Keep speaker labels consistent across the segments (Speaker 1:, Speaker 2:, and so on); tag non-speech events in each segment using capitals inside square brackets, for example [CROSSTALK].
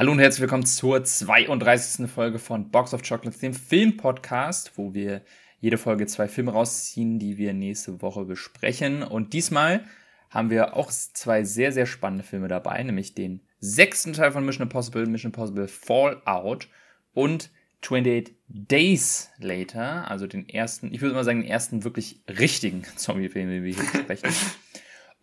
Speaker 1: Hallo und herzlich willkommen zur 32. Folge von Box of Chocolates, dem Filmpodcast, wo wir jede Folge zwei Filme rausziehen, die wir nächste Woche besprechen. Und diesmal haben wir auch zwei sehr, sehr spannende Filme dabei, nämlich den sechsten Teil von Mission Impossible, Mission Impossible Fallout und 28 Days Later, also den ersten, ich würde mal sagen, den ersten wirklich richtigen [LAUGHS] Zombie-Film, den wir hier besprechen. [LAUGHS]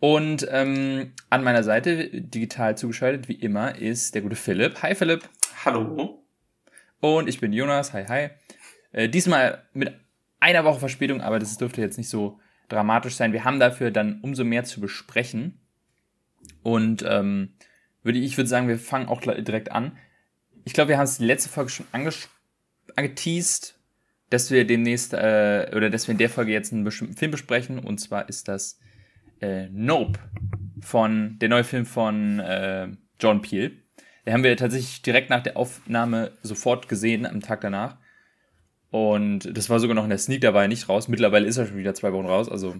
Speaker 1: Und ähm, an meiner Seite, digital zugeschaltet, wie immer, ist der gute Philipp. Hi Philipp.
Speaker 2: Hallo.
Speaker 1: Und ich bin Jonas. Hi, hi. Äh, diesmal mit einer Woche Verspätung, aber das dürfte jetzt nicht so dramatisch sein. Wir haben dafür dann umso mehr zu besprechen. Und ähm, würde ich würde sagen, wir fangen auch direkt an. Ich glaube, wir haben es die letzte Folge schon angeteased, dass wir demnächst äh, oder dass wir in der Folge jetzt einen bestimmten Film besprechen. Und zwar ist das äh, Nope von der neue Film von äh, John Peel. Den haben wir tatsächlich direkt nach der Aufnahme sofort gesehen, am Tag danach. Und das war sogar noch in der Sneak, da war er nicht raus. Mittlerweile ist er schon wieder zwei Wochen raus, also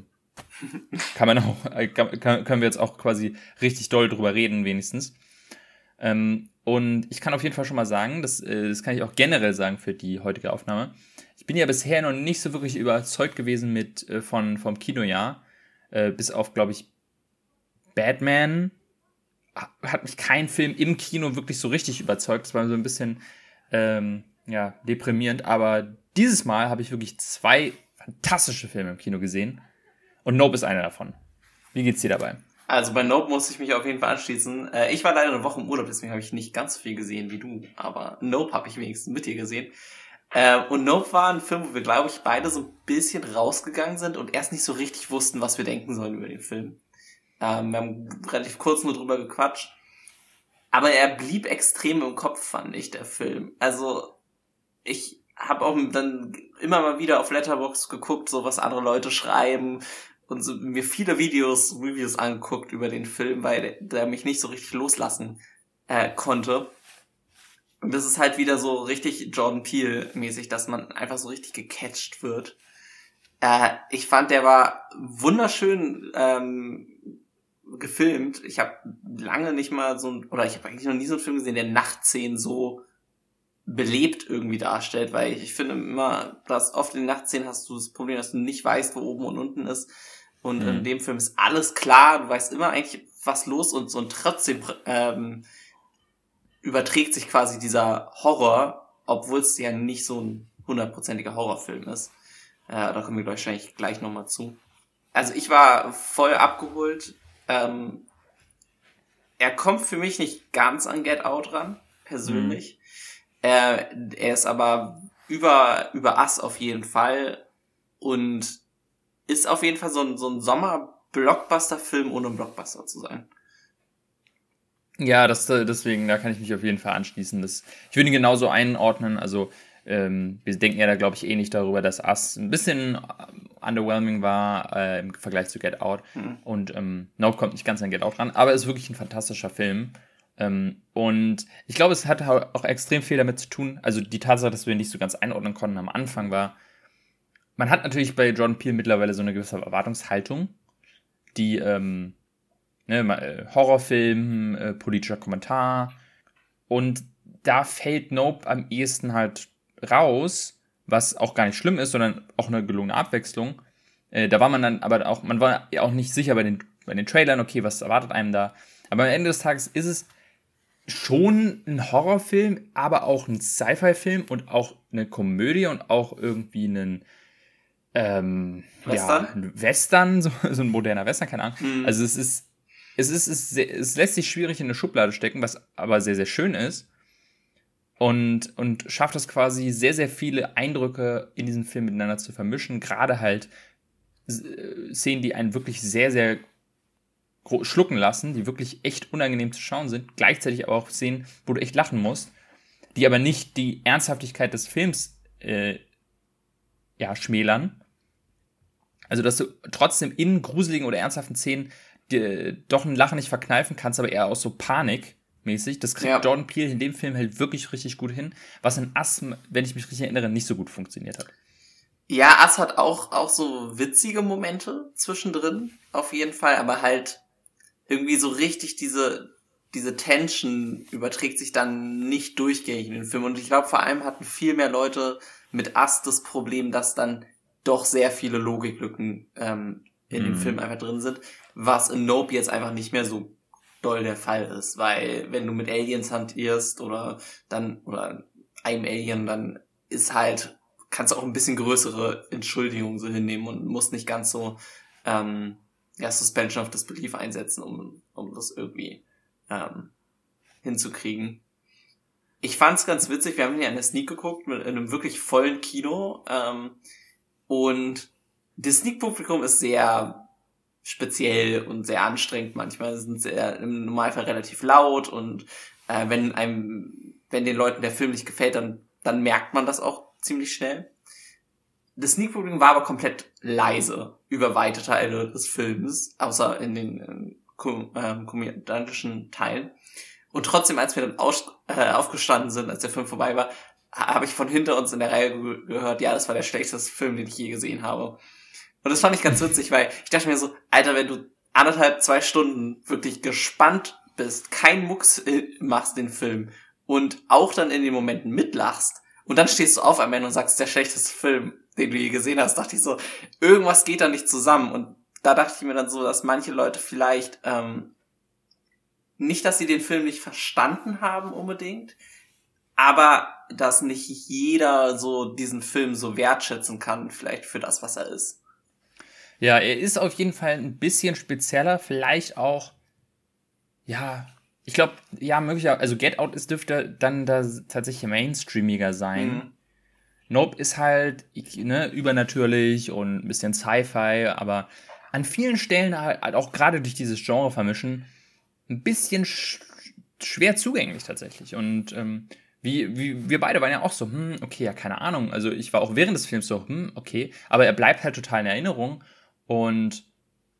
Speaker 1: [LAUGHS] kann man auch, kann, können wir jetzt auch quasi richtig doll drüber reden, wenigstens. Ähm, und ich kann auf jeden Fall schon mal sagen, das, äh, das kann ich auch generell sagen für die heutige Aufnahme. Ich bin ja bisher noch nicht so wirklich überzeugt gewesen mit äh, von vom Kinojahr äh, bis auf, glaube ich, Batman hat mich kein Film im Kino wirklich so richtig überzeugt. Das war so ein bisschen ähm, ja, deprimierend. Aber dieses Mal habe ich wirklich zwei fantastische Filme im Kino gesehen. Und Nope ist einer davon. Wie geht's dir dabei?
Speaker 2: Also bei Nope muss ich mich auf jeden Fall anschließen. Äh, ich war leider eine Woche im Urlaub, deswegen habe ich nicht ganz so viel gesehen wie du. Aber Nope habe ich wenigstens mit dir gesehen. Äh, und Nope war ein Film, wo wir, glaube ich, beide so ein bisschen rausgegangen sind und erst nicht so richtig wussten, was wir denken sollen über den Film. Ähm, wir haben relativ kurz nur drüber gequatscht. Aber er blieb extrem im Kopf, fand ich, der Film. Also, ich habe auch dann immer mal wieder auf Letterbox geguckt, so was andere Leute schreiben und so, mir viele Videos, Reviews angeguckt über den Film, weil der, der mich nicht so richtig loslassen äh, konnte. Und das ist halt wieder so richtig Jordan Peele-mäßig, dass man einfach so richtig gecatcht wird. Äh, ich fand, der war wunderschön ähm, gefilmt. Ich habe lange nicht mal so ein, oder ich habe eigentlich noch nie so einen Film gesehen, der Nachtszenen so belebt irgendwie darstellt, weil ich, ich finde immer, dass oft in den Nachtszenen hast du das Problem, dass du nicht weißt, wo oben und unten ist. Und mhm. in dem Film ist alles klar, du weißt immer eigentlich, was los und so und trotzdem ähm, überträgt sich quasi dieser Horror, obwohl es ja nicht so ein hundertprozentiger Horrorfilm ist. Äh, da kommen wir wahrscheinlich gleich nochmal zu. Also ich war voll abgeholt. Ähm, er kommt für mich nicht ganz an Get Out ran, persönlich. Mhm. Er, er ist aber über, über Ass auf jeden Fall und ist auf jeden Fall so ein, so ein Sommer-Blockbuster-Film, ohne Blockbuster zu sein.
Speaker 1: Ja, das, deswegen, da kann ich mich auf jeden Fall anschließen. Das, ich würde ihn genauso einordnen. Also, ähm, wir denken ja da, glaube ich, eh nicht darüber, dass Us ein bisschen äh, underwhelming war äh, im Vergleich zu Get Out. Mhm. Und ähm, Nope kommt nicht ganz an Get Out ran, aber ist wirklich ein fantastischer Film. Ähm, und ich glaube, es hat auch extrem viel damit zu tun. Also die Tatsache, dass wir ihn nicht so ganz einordnen konnten am Anfang war, man hat natürlich bei Jordan Peele mittlerweile so eine gewisse Erwartungshaltung, die ähm, ne, äh, Horrorfilm, äh, politischer Kommentar. Und da fällt Nope am ehesten halt raus, was auch gar nicht schlimm ist, sondern auch eine gelungene Abwechslung. Äh, da war man dann aber auch, man war auch nicht sicher bei den, bei den Trailern, okay, was erwartet einem da. Aber am Ende des Tages ist es schon ein Horrorfilm, aber auch ein Sci-Fi-Film und auch eine Komödie und auch irgendwie einen ähm, Western? Ja, ein Western, [LAUGHS] so, so ein moderner Western, keine Ahnung. Mhm. Also es ist es ist, es, es lässt sich schwierig in eine Schublade stecken, was aber sehr, sehr schön ist. Und, und schafft es quasi sehr, sehr viele Eindrücke in diesem Film miteinander zu vermischen. Gerade halt äh, Szenen, die einen wirklich sehr, sehr schlucken lassen, die wirklich echt unangenehm zu schauen sind. Gleichzeitig aber auch Szenen, wo du echt lachen musst, die aber nicht die Ernsthaftigkeit des Films äh, ja, schmälern. Also, dass du trotzdem in gruseligen oder ernsthaften Szenen dir doch ein Lachen nicht verkneifen kannst, aber eher aus so Panik mäßig. Das kriegt ja. Jordan Peele in dem Film halt wirklich richtig gut hin, was in Ass, wenn ich mich richtig erinnere, nicht so gut funktioniert hat.
Speaker 2: Ja, Ass hat auch, auch so witzige Momente zwischendrin, auf jeden Fall, aber halt irgendwie so richtig diese, diese Tension überträgt sich dann nicht durchgängig in den Film. Und ich glaube, vor allem hatten viel mehr Leute mit Ast das Problem, dass dann doch sehr viele Logiklücken ähm, in dem
Speaker 1: Mhm.
Speaker 2: Film einfach drin sind, was in Nope jetzt einfach nicht mehr so doll der Fall ist, weil wenn du mit Aliens hantierst oder dann oder einem Alien, dann ist halt kannst du auch ein bisschen größere Entschuldigungen so hinnehmen und musst nicht ganz so ähm, ja, Suspension of Disbelief einsetzen, um, um das irgendwie ähm, hinzukriegen. Ich fand's ganz witzig, wir haben ja in der Sneak geguckt, mit in einem wirklich vollen Kino. Ähm, und das Sneak-Publikum ist sehr speziell und sehr anstrengend. Manchmal sind sie äh, im Normalfall relativ laut und äh, wenn einem, wenn den Leuten der Film nicht gefällt, dann, dann merkt man das auch ziemlich schnell. Das Sneak-Publikum war aber komplett leise über weite Teile des Films, außer in den ähm, komödiantischen Teilen. Und trotzdem, als wir dann aus, äh, aufgestanden sind, als der Film vorbei war, ha- habe ich von hinter uns in der Reihe ge gehört, ja, das war der schlechteste Film, den ich je gesehen habe. Und das fand ich ganz witzig, weil ich dachte mir so, Alter, wenn du anderthalb, zwei Stunden wirklich gespannt bist, kein Mucks äh, machst den Film und auch dann in den Momenten mitlachst und dann stehst du auf am Ende und sagst, der schlechteste Film, den du je gesehen hast, dachte ich so, irgendwas geht da nicht zusammen. Und da dachte ich mir dann so, dass manche Leute vielleicht ähm, nicht, dass sie den Film nicht verstanden haben unbedingt, aber dass nicht jeder so diesen Film so wertschätzen kann, vielleicht für das, was er ist.
Speaker 1: Ja, er ist auf jeden Fall ein bisschen spezieller, vielleicht auch, ja, ich glaube, ja, möglicherweise, also Get Out ist, dürfte dann da tatsächlich mainstreamiger sein.
Speaker 2: Mhm.
Speaker 1: Nope ist halt ne, übernatürlich und ein bisschen Sci-Fi, aber an vielen Stellen halt halt auch gerade durch dieses Genre vermischen ein bisschen sch schwer zugänglich tatsächlich. Und ähm, wie, wie wir beide waren ja auch so, hm, okay, ja, keine Ahnung. Also ich war auch während des Films so, hm, okay, aber er bleibt halt total in Erinnerung. Und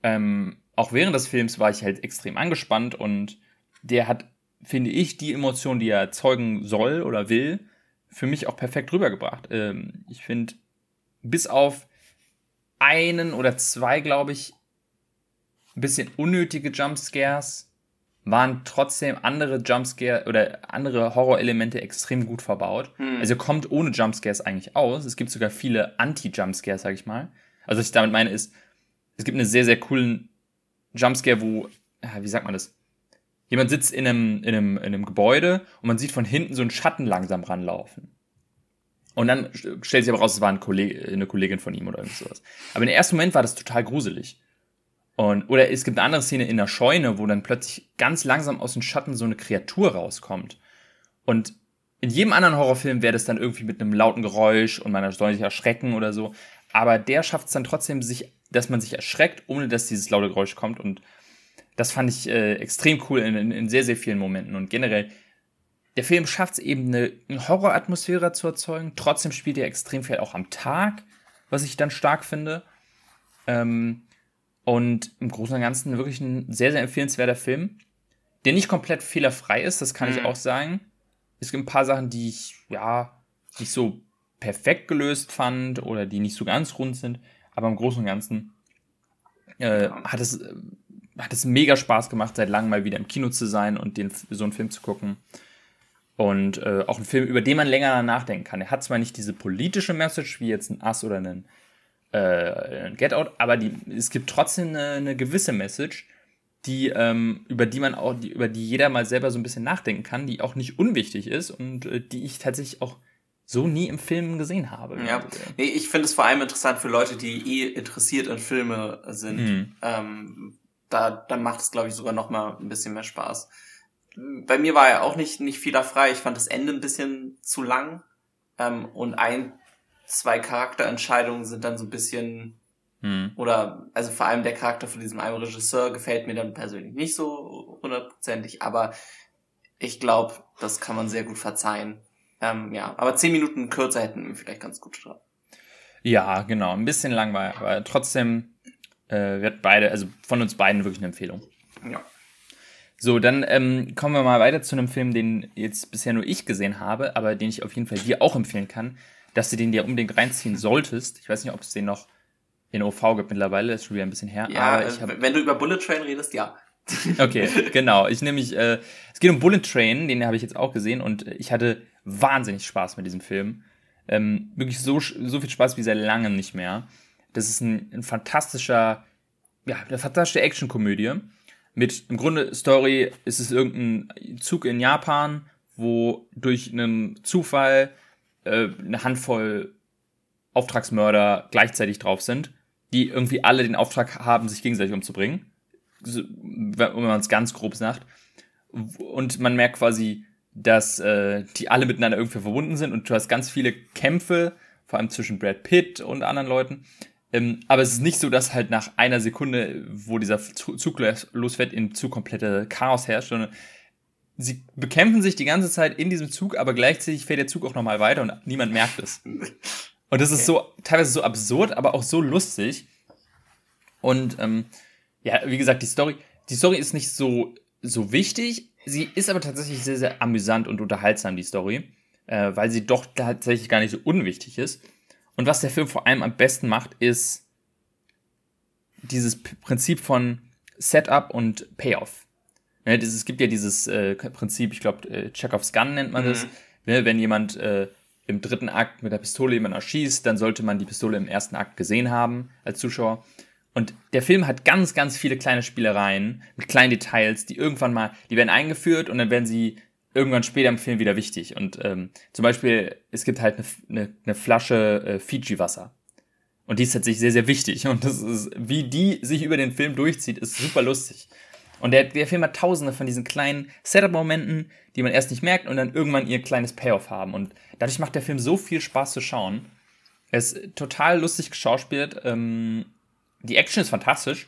Speaker 1: ähm, auch während des Films war ich halt extrem angespannt und der hat, finde ich, die Emotion, die er erzeugen soll oder will, für mich auch perfekt rübergebracht. Ähm, ich finde, bis auf einen oder zwei, glaube ich, ein bisschen unnötige Jumpscares, waren trotzdem andere Jumpscare oder andere Horrorelemente extrem gut verbaut.
Speaker 2: Hm.
Speaker 1: Also kommt ohne Jumpscares eigentlich aus. Es gibt sogar viele Anti-Jumpscares, sag ich mal. Also was ich damit meine ist, es gibt einen sehr, sehr coolen Jumpscare, wo, wie sagt man das? Jemand sitzt in einem, in, einem, in einem Gebäude und man sieht von hinten so einen Schatten langsam ranlaufen. Und dann st- stellt sich aber raus, es war ein Kollege, eine Kollegin von ihm oder irgend sowas. Aber im ersten Moment war das total gruselig. Und, oder es gibt eine andere Szene in der Scheune, wo dann plötzlich ganz langsam aus dem Schatten so eine Kreatur rauskommt. Und in jedem anderen Horrorfilm wäre das dann irgendwie mit einem lauten Geräusch und man soll sich erschrecken oder so. Aber der schafft es dann trotzdem, sich, dass man sich erschreckt, ohne dass dieses laute Geräusch kommt. Und das fand ich äh, extrem cool in, in, in sehr, sehr vielen Momenten. Und generell, der Film schafft es eben, eine, eine Horroratmosphäre zu erzeugen. Trotzdem spielt er extrem viel auch am Tag, was ich dann stark finde. Ähm, und im Großen und Ganzen wirklich ein sehr, sehr empfehlenswerter Film, der nicht komplett fehlerfrei ist, das kann ich
Speaker 2: Mhm.
Speaker 1: auch sagen. Es gibt ein paar Sachen, die ich, ja, nicht so perfekt gelöst fand oder die nicht so ganz rund sind, aber im Großen und Ganzen äh, hat, es, äh, hat es mega Spaß gemacht, seit langem mal wieder im Kino zu sein und den, so einen Film zu gucken. Und äh, auch ein Film, über den man länger nachdenken kann. Er hat zwar nicht diese politische Message wie jetzt ein Ass oder ein, äh, ein Get Out, aber die, es gibt trotzdem eine, eine gewisse Message, die, ähm, über die man auch, die, über die jeder mal selber so ein bisschen nachdenken kann, die auch nicht unwichtig ist und äh, die ich tatsächlich auch so nie im Film gesehen habe.
Speaker 2: Ja, nee, ich finde es vor allem interessant für Leute, die eh interessiert in Filme sind.
Speaker 1: Mhm.
Speaker 2: Ähm, da, dann macht es, glaube ich, sogar noch mal ein bisschen mehr Spaß. Bei mir war ja auch nicht, nicht fehlerfrei. Ich fand das Ende ein bisschen zu lang. Ähm, und ein, zwei Charakterentscheidungen sind dann so ein bisschen,
Speaker 1: Hm.
Speaker 2: oder, also vor allem der Charakter von diesem einen Regisseur gefällt mir dann persönlich nicht so hundertprozentig, aber ich glaube, das kann man sehr gut verzeihen. Ähm, ja, aber zehn Minuten kürzer hätten wir vielleicht ganz gut dran.
Speaker 1: Ja, genau. Ein bisschen lang war er, aber trotzdem äh, wird beide, also von uns beiden wirklich eine Empfehlung.
Speaker 2: Ja.
Speaker 1: So, dann ähm, kommen wir mal weiter zu einem Film, den jetzt bisher nur ich gesehen habe, aber den ich auf jeden Fall dir auch empfehlen kann, dass du den dir unbedingt reinziehen solltest. Ich weiß nicht, ob es den noch in OV gibt mittlerweile, ist schon wieder ein bisschen her.
Speaker 2: Ja,
Speaker 1: aber
Speaker 2: äh,
Speaker 1: ich hab,
Speaker 2: wenn du über Bullet Train redest, ja.
Speaker 1: Okay, genau. Ich nehme mich, äh, es geht um Bullet Train, den habe ich jetzt auch gesehen und ich hatte wahnsinnig Spaß mit diesem Film. Ähm, wirklich so, so viel Spaß wie seit langem nicht mehr. Das ist ein, ein fantastischer, ja, eine fantastische Actionkomödie. Mit im Grunde Story ist es irgendein Zug in Japan, wo durch einen Zufall äh, eine Handvoll Auftragsmörder gleichzeitig drauf sind, die irgendwie alle den Auftrag haben, sich gegenseitig umzubringen. wenn man es ganz grob sagt. Und man merkt quasi, dass äh, die alle miteinander irgendwie verbunden sind und du hast ganz viele Kämpfe, vor allem zwischen Brad Pitt und anderen Leuten. Ähm, aber es ist nicht so, dass halt nach einer Sekunde, wo dieser Zug losfährt, in zu komplette Chaos herrscht, sondern sie bekämpfen sich die ganze Zeit in diesem Zug, aber gleichzeitig fährt der Zug auch nochmal weiter und niemand merkt es. Und das ist so teilweise so absurd, aber auch so lustig. Und ähm, ja, wie gesagt, die Story, die Story ist nicht so so wichtig. Sie ist aber tatsächlich sehr sehr amüsant und unterhaltsam die Story, äh, weil sie doch tatsächlich gar nicht so unwichtig ist. Und was der Film vor allem am besten macht, ist dieses Prinzip von Setup und Payoff. Ne, es gibt ja dieses äh, Prinzip, ich glaube, äh, Chekhovs Gun nennt man mhm. das. Ne, wenn jemand äh, im dritten Akt mit der Pistole jemanden erschießt, dann sollte man die Pistole im ersten Akt gesehen haben als Zuschauer. Und der Film hat ganz, ganz viele kleine Spielereien mit kleinen Details, die irgendwann mal, die werden eingeführt und dann werden sie irgendwann später im Film wieder wichtig. Und ähm, zum Beispiel, es gibt halt eine, eine, eine Flasche äh, Fiji-Wasser. Und die ist tatsächlich sehr, sehr wichtig. Und das ist, wie die sich über den Film durchzieht, ist super lustig. Und der, der Film hat tausende von diesen kleinen Setup-Momenten, die man erst nicht merkt und dann irgendwann ihr kleines Payoff haben. Und dadurch macht der Film so viel Spaß zu schauen. Er ist total lustig geschauspielt. Ähm, die Action ist fantastisch.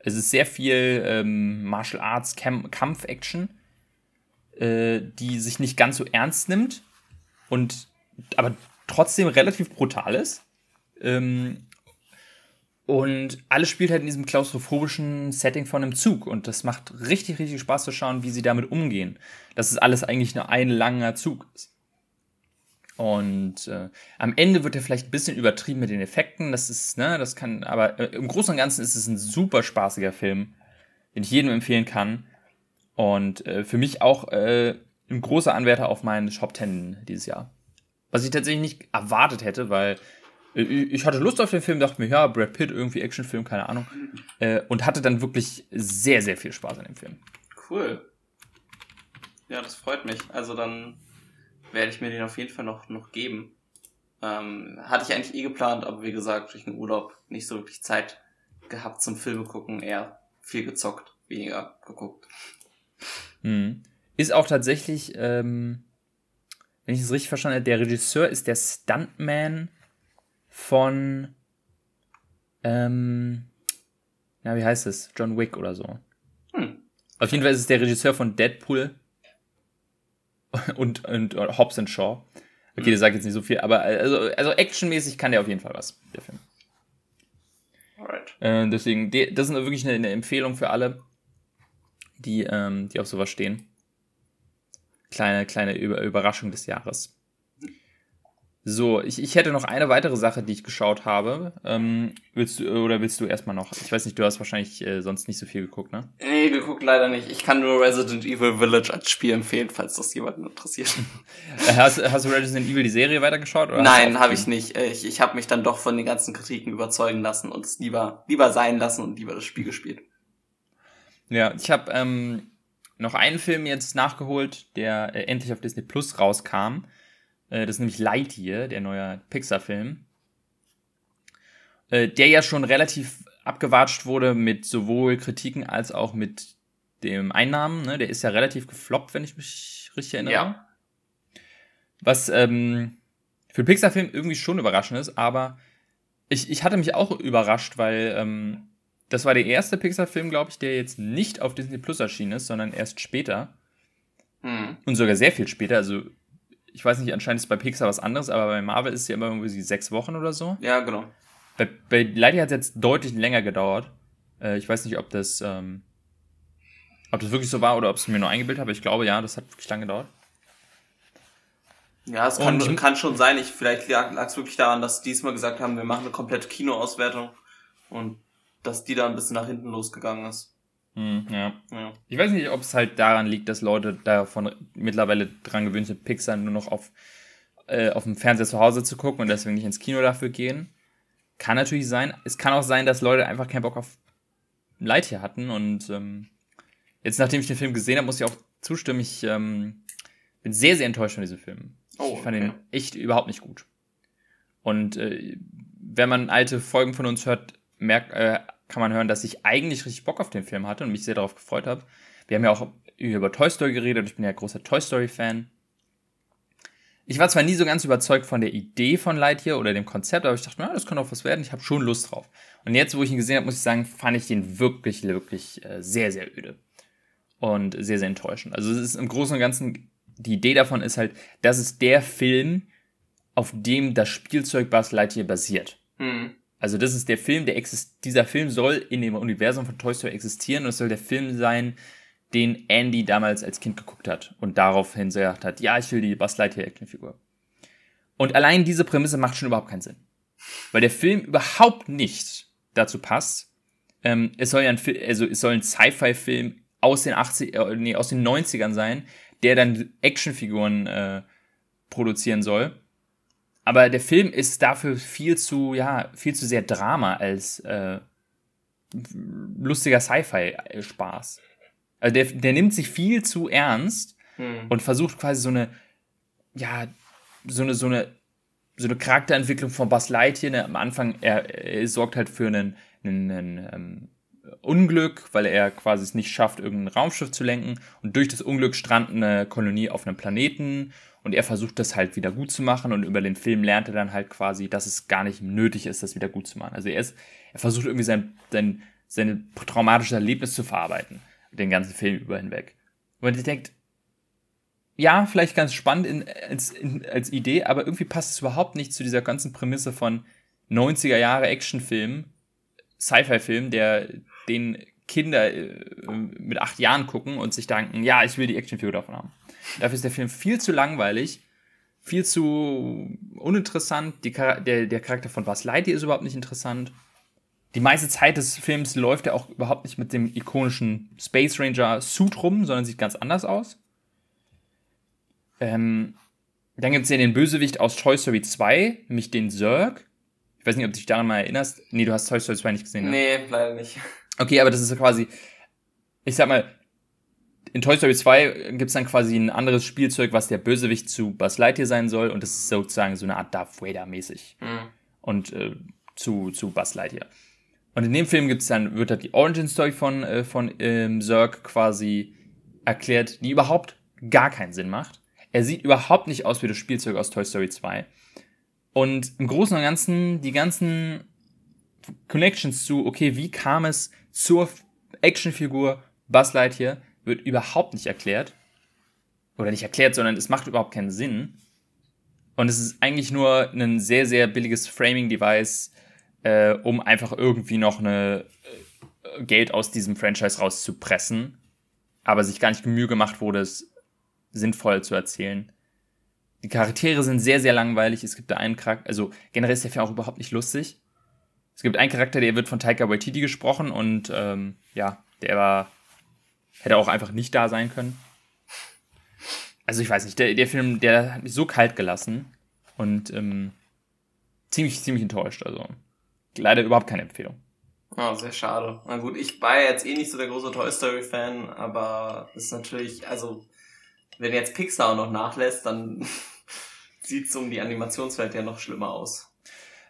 Speaker 1: Es ist sehr viel ähm, Martial Arts Kampf-Action, äh, die sich nicht ganz so ernst nimmt und aber trotzdem relativ brutal ist. Ähm, und alles spielt halt in diesem klaustrophobischen Setting von einem Zug. Und das macht richtig, richtig Spaß zu schauen, wie sie damit umgehen. Dass es alles eigentlich nur ein langer Zug ist. Und äh, am Ende wird er vielleicht ein bisschen übertrieben mit den Effekten. Das ist, ne, das kann, aber äh, im Großen und Ganzen ist es ein super spaßiger Film, den ich jedem empfehlen kann. Und äh, für mich auch äh, ein großer Anwärter auf meinen Top Ten dieses Jahr. Was ich tatsächlich nicht erwartet hätte, weil äh, ich hatte Lust auf den Film, dachte mir, ja, Brad Pitt, irgendwie Actionfilm, keine Ahnung. Äh, und hatte dann wirklich sehr, sehr viel Spaß an dem Film.
Speaker 2: Cool. Ja, das freut mich. Also dann werde ich mir den auf jeden Fall noch, noch geben. Ähm, hatte ich eigentlich eh geplant, aber wie gesagt, durch den Urlaub nicht so wirklich Zeit gehabt zum Filme gucken, eher viel gezockt, weniger geguckt.
Speaker 1: Hm. Ist auch tatsächlich, ähm, wenn ich es richtig verstanden habe, der Regisseur ist der Stuntman von, ähm, ja, wie heißt es? John Wick oder so. Hm. Auf jeden Fall ist es der Regisseur von Deadpool und, und, und Hobbs and Shaw. Okay, hm. das sagt jetzt nicht so viel, aber also, also actionmäßig kann der auf jeden Fall was, der Film. Alright. Äh, deswegen, das ist wirklich eine, eine, Empfehlung für alle, die, ähm, die auf sowas stehen. Kleine, kleine Überraschung des Jahres. So, ich, ich hätte noch eine weitere Sache, die ich geschaut habe. Ähm, willst du, oder willst du erstmal noch? Ich weiß nicht, du hast wahrscheinlich äh, sonst nicht so viel geguckt, ne?
Speaker 2: Nee, geguckt leider nicht. Ich kann nur Resident Evil Village als Spiel empfehlen, falls das jemanden interessiert. [LAUGHS]
Speaker 1: Äh, hast, hast du Resident Evil die Serie weitergeschaut?
Speaker 2: Oder Nein, habe ich nicht. Äh, ich, ich habe mich dann doch von den ganzen Kritiken überzeugen lassen und es lieber, lieber sein lassen und lieber das Spiel gespielt.
Speaker 1: Ja, ich habe ähm, noch einen Film jetzt nachgeholt, der äh, endlich auf Disney Plus rauskam. Äh, das ist nämlich Lightyear, der neue Pixar-Film. Äh, der ja schon relativ abgewatscht wurde mit sowohl Kritiken als auch mit dem Einnahmen. Ne? Der ist ja relativ gefloppt, wenn ich mich richtig erinnere. Ja. Was ähm, für einen Pixar-Film irgendwie schon überraschend ist, aber ich, ich hatte mich auch überrascht, weil ähm, das war der erste Pixar-Film, glaube ich, der jetzt nicht auf Disney Plus erschienen ist, sondern erst später. Mhm. Und sogar sehr viel später. Also ich weiß nicht, anscheinend ist bei Pixar was anderes, aber bei Marvel ist es ja immer irgendwie sechs Wochen oder so.
Speaker 2: Ja, genau.
Speaker 1: Bei, bei Lightyear hat es jetzt deutlich länger gedauert. Äh, ich weiß nicht, ob das, ähm, ob das wirklich so war oder ob es mir nur eingebildet habe. Ich glaube, ja, das hat wirklich lange gedauert.
Speaker 2: Ja, es kann, kann schon sein. Ich, vielleicht lag es wirklich daran, dass die diesmal gesagt haben, wir machen eine komplette Kinoauswertung und dass die da ein bisschen nach hinten losgegangen ist.
Speaker 1: Hm, ja. ja. Ich weiß nicht, ob es halt daran liegt, dass Leute davon mittlerweile dran gewöhnt sind, Pixar nur noch auf, äh, auf dem Fernseher zu Hause zu gucken und deswegen nicht ins Kino dafür gehen. Kann natürlich sein. Es kann auch sein, dass Leute einfach keinen Bock auf Lightyear hatten und ähm, jetzt, nachdem ich den Film gesehen habe, muss ich auch zustimmen, ich ähm, bin sehr, sehr enttäuscht von diesem Film. Oh, ich fand okay. ihn echt überhaupt nicht gut. Und äh, wenn man alte Folgen von uns hört, merkt, äh, kann man hören, dass ich eigentlich richtig Bock auf den Film hatte und mich sehr darauf gefreut habe. Wir haben ja auch über Toy Story geredet und ich bin ja großer Toy Story-Fan. Ich war zwar nie so ganz überzeugt von der Idee von Lightyear oder dem Konzept, aber ich dachte, na, das kann auch was werden. Ich habe schon Lust drauf. Und jetzt, wo ich ihn gesehen habe, muss ich sagen, fand ich den wirklich, wirklich äh, sehr, sehr öde. Und sehr, sehr enttäuschend. Also es ist im Großen und Ganzen, die Idee davon ist halt, das ist der Film, auf dem das Spielzeug Buzz Lightyear basiert. Mhm. Also das ist der Film, der exist dieser Film soll in dem Universum von Toy Story existieren und es soll der Film sein, den Andy damals als Kind geguckt hat und daraufhin gesagt hat, ja, ich will die Buzz Lightyear Actionfigur. Und allein diese Prämisse macht schon überhaupt keinen Sinn. Weil der Film überhaupt nicht dazu passt. Ähm, es soll ja ein, also es soll ein Sci-Fi-Film aus den 80, äh, nee, aus den 90ern sein, der dann Actionfiguren äh, produzieren soll. Aber der Film ist dafür viel zu, ja, viel zu sehr Drama als äh, lustiger Sci-Fi-Spaß. Also der, der nimmt sich viel zu ernst hm. und versucht quasi so eine, ja, so eine, so eine, so eine Charakterentwicklung von Buzz Lightyear. Ne? Am Anfang, er, er sorgt halt für einen, einen, einen ähm, Unglück, weil er quasi es nicht schafft, irgendein Raumschiff zu lenken. Und durch das Unglück strandet eine Kolonie auf einem Planeten und er versucht das halt wieder gut zu machen und über den Film lernt er dann halt quasi, dass es gar nicht nötig ist, das wieder gut zu machen. Also er ist, er versucht irgendwie sein, sein, sein traumatisches Erlebnis zu verarbeiten, den ganzen Film über hinweg. Und ich denkt, ja, vielleicht ganz spannend in, als, in, als Idee, aber irgendwie passt es überhaupt nicht zu dieser ganzen Prämisse von 90er Jahre Actionfilm, Sci-Fi-Film, der den Kinder äh, mit acht Jahren gucken und sich denken, ja, ich will die Actionfigur davon haben. Dafür ist der Film viel zu langweilig, viel zu uninteressant. Die, der, der Charakter von Buzz Lightyear ist überhaupt nicht interessant. Die meiste Zeit des Films läuft er auch überhaupt nicht mit dem ikonischen Space Ranger Suit rum, sondern sieht ganz anders aus. Ähm, dann gibt es ja den Bösewicht aus Toy Story 2, nämlich den Zerg. Ich weiß nicht, ob du dich daran mal erinnerst. Nee, du hast Toy Story 2 nicht gesehen,
Speaker 2: ne? Nee, leider nicht.
Speaker 1: Okay, aber das ist quasi, ich sag mal, in Toy Story 2 gibt's dann quasi ein anderes Spielzeug, was der Bösewicht zu Buzz Lightyear sein soll und das ist sozusagen so eine Art Darth Vader mäßig. Mhm. Und äh, zu, zu Buzz Lightyear. Und in dem Film gibt's dann, wird dann die Origin Story von, äh, von ähm, Zerg quasi erklärt, die überhaupt gar keinen Sinn macht. Er sieht überhaupt nicht aus wie das Spielzeug aus Toy Story 2. Und im Großen und Ganzen, die ganzen Connections zu, okay, wie kam es zur Actionfigur Buzz Lightyear, wird überhaupt nicht erklärt. Oder nicht erklärt, sondern es macht überhaupt keinen Sinn. Und es ist eigentlich nur ein sehr, sehr billiges Framing-Device, äh, um einfach irgendwie noch eine äh, Geld aus diesem Franchise rauszupressen. Aber sich gar nicht Mühe gemacht wurde, es sinnvoll zu erzählen. Die Charaktere sind sehr, sehr langweilig. Es gibt da einen Charakter, also generell ist der Film auch überhaupt nicht lustig. Es gibt einen Charakter, der wird von Taika Waititi gesprochen und ähm, ja, der war Hätte auch einfach nicht da sein können. Also ich weiß nicht, der, der Film, der hat mich so kalt gelassen und ähm, ziemlich, ziemlich enttäuscht. Also leider überhaupt keine Empfehlung.
Speaker 2: Oh, sehr schade. Na gut, ich war ja jetzt eh nicht so der große Toy Story Fan, aber ist natürlich, also wenn jetzt Pixar auch noch nachlässt, dann [LAUGHS] sieht es um die Animationswelt ja noch schlimmer aus.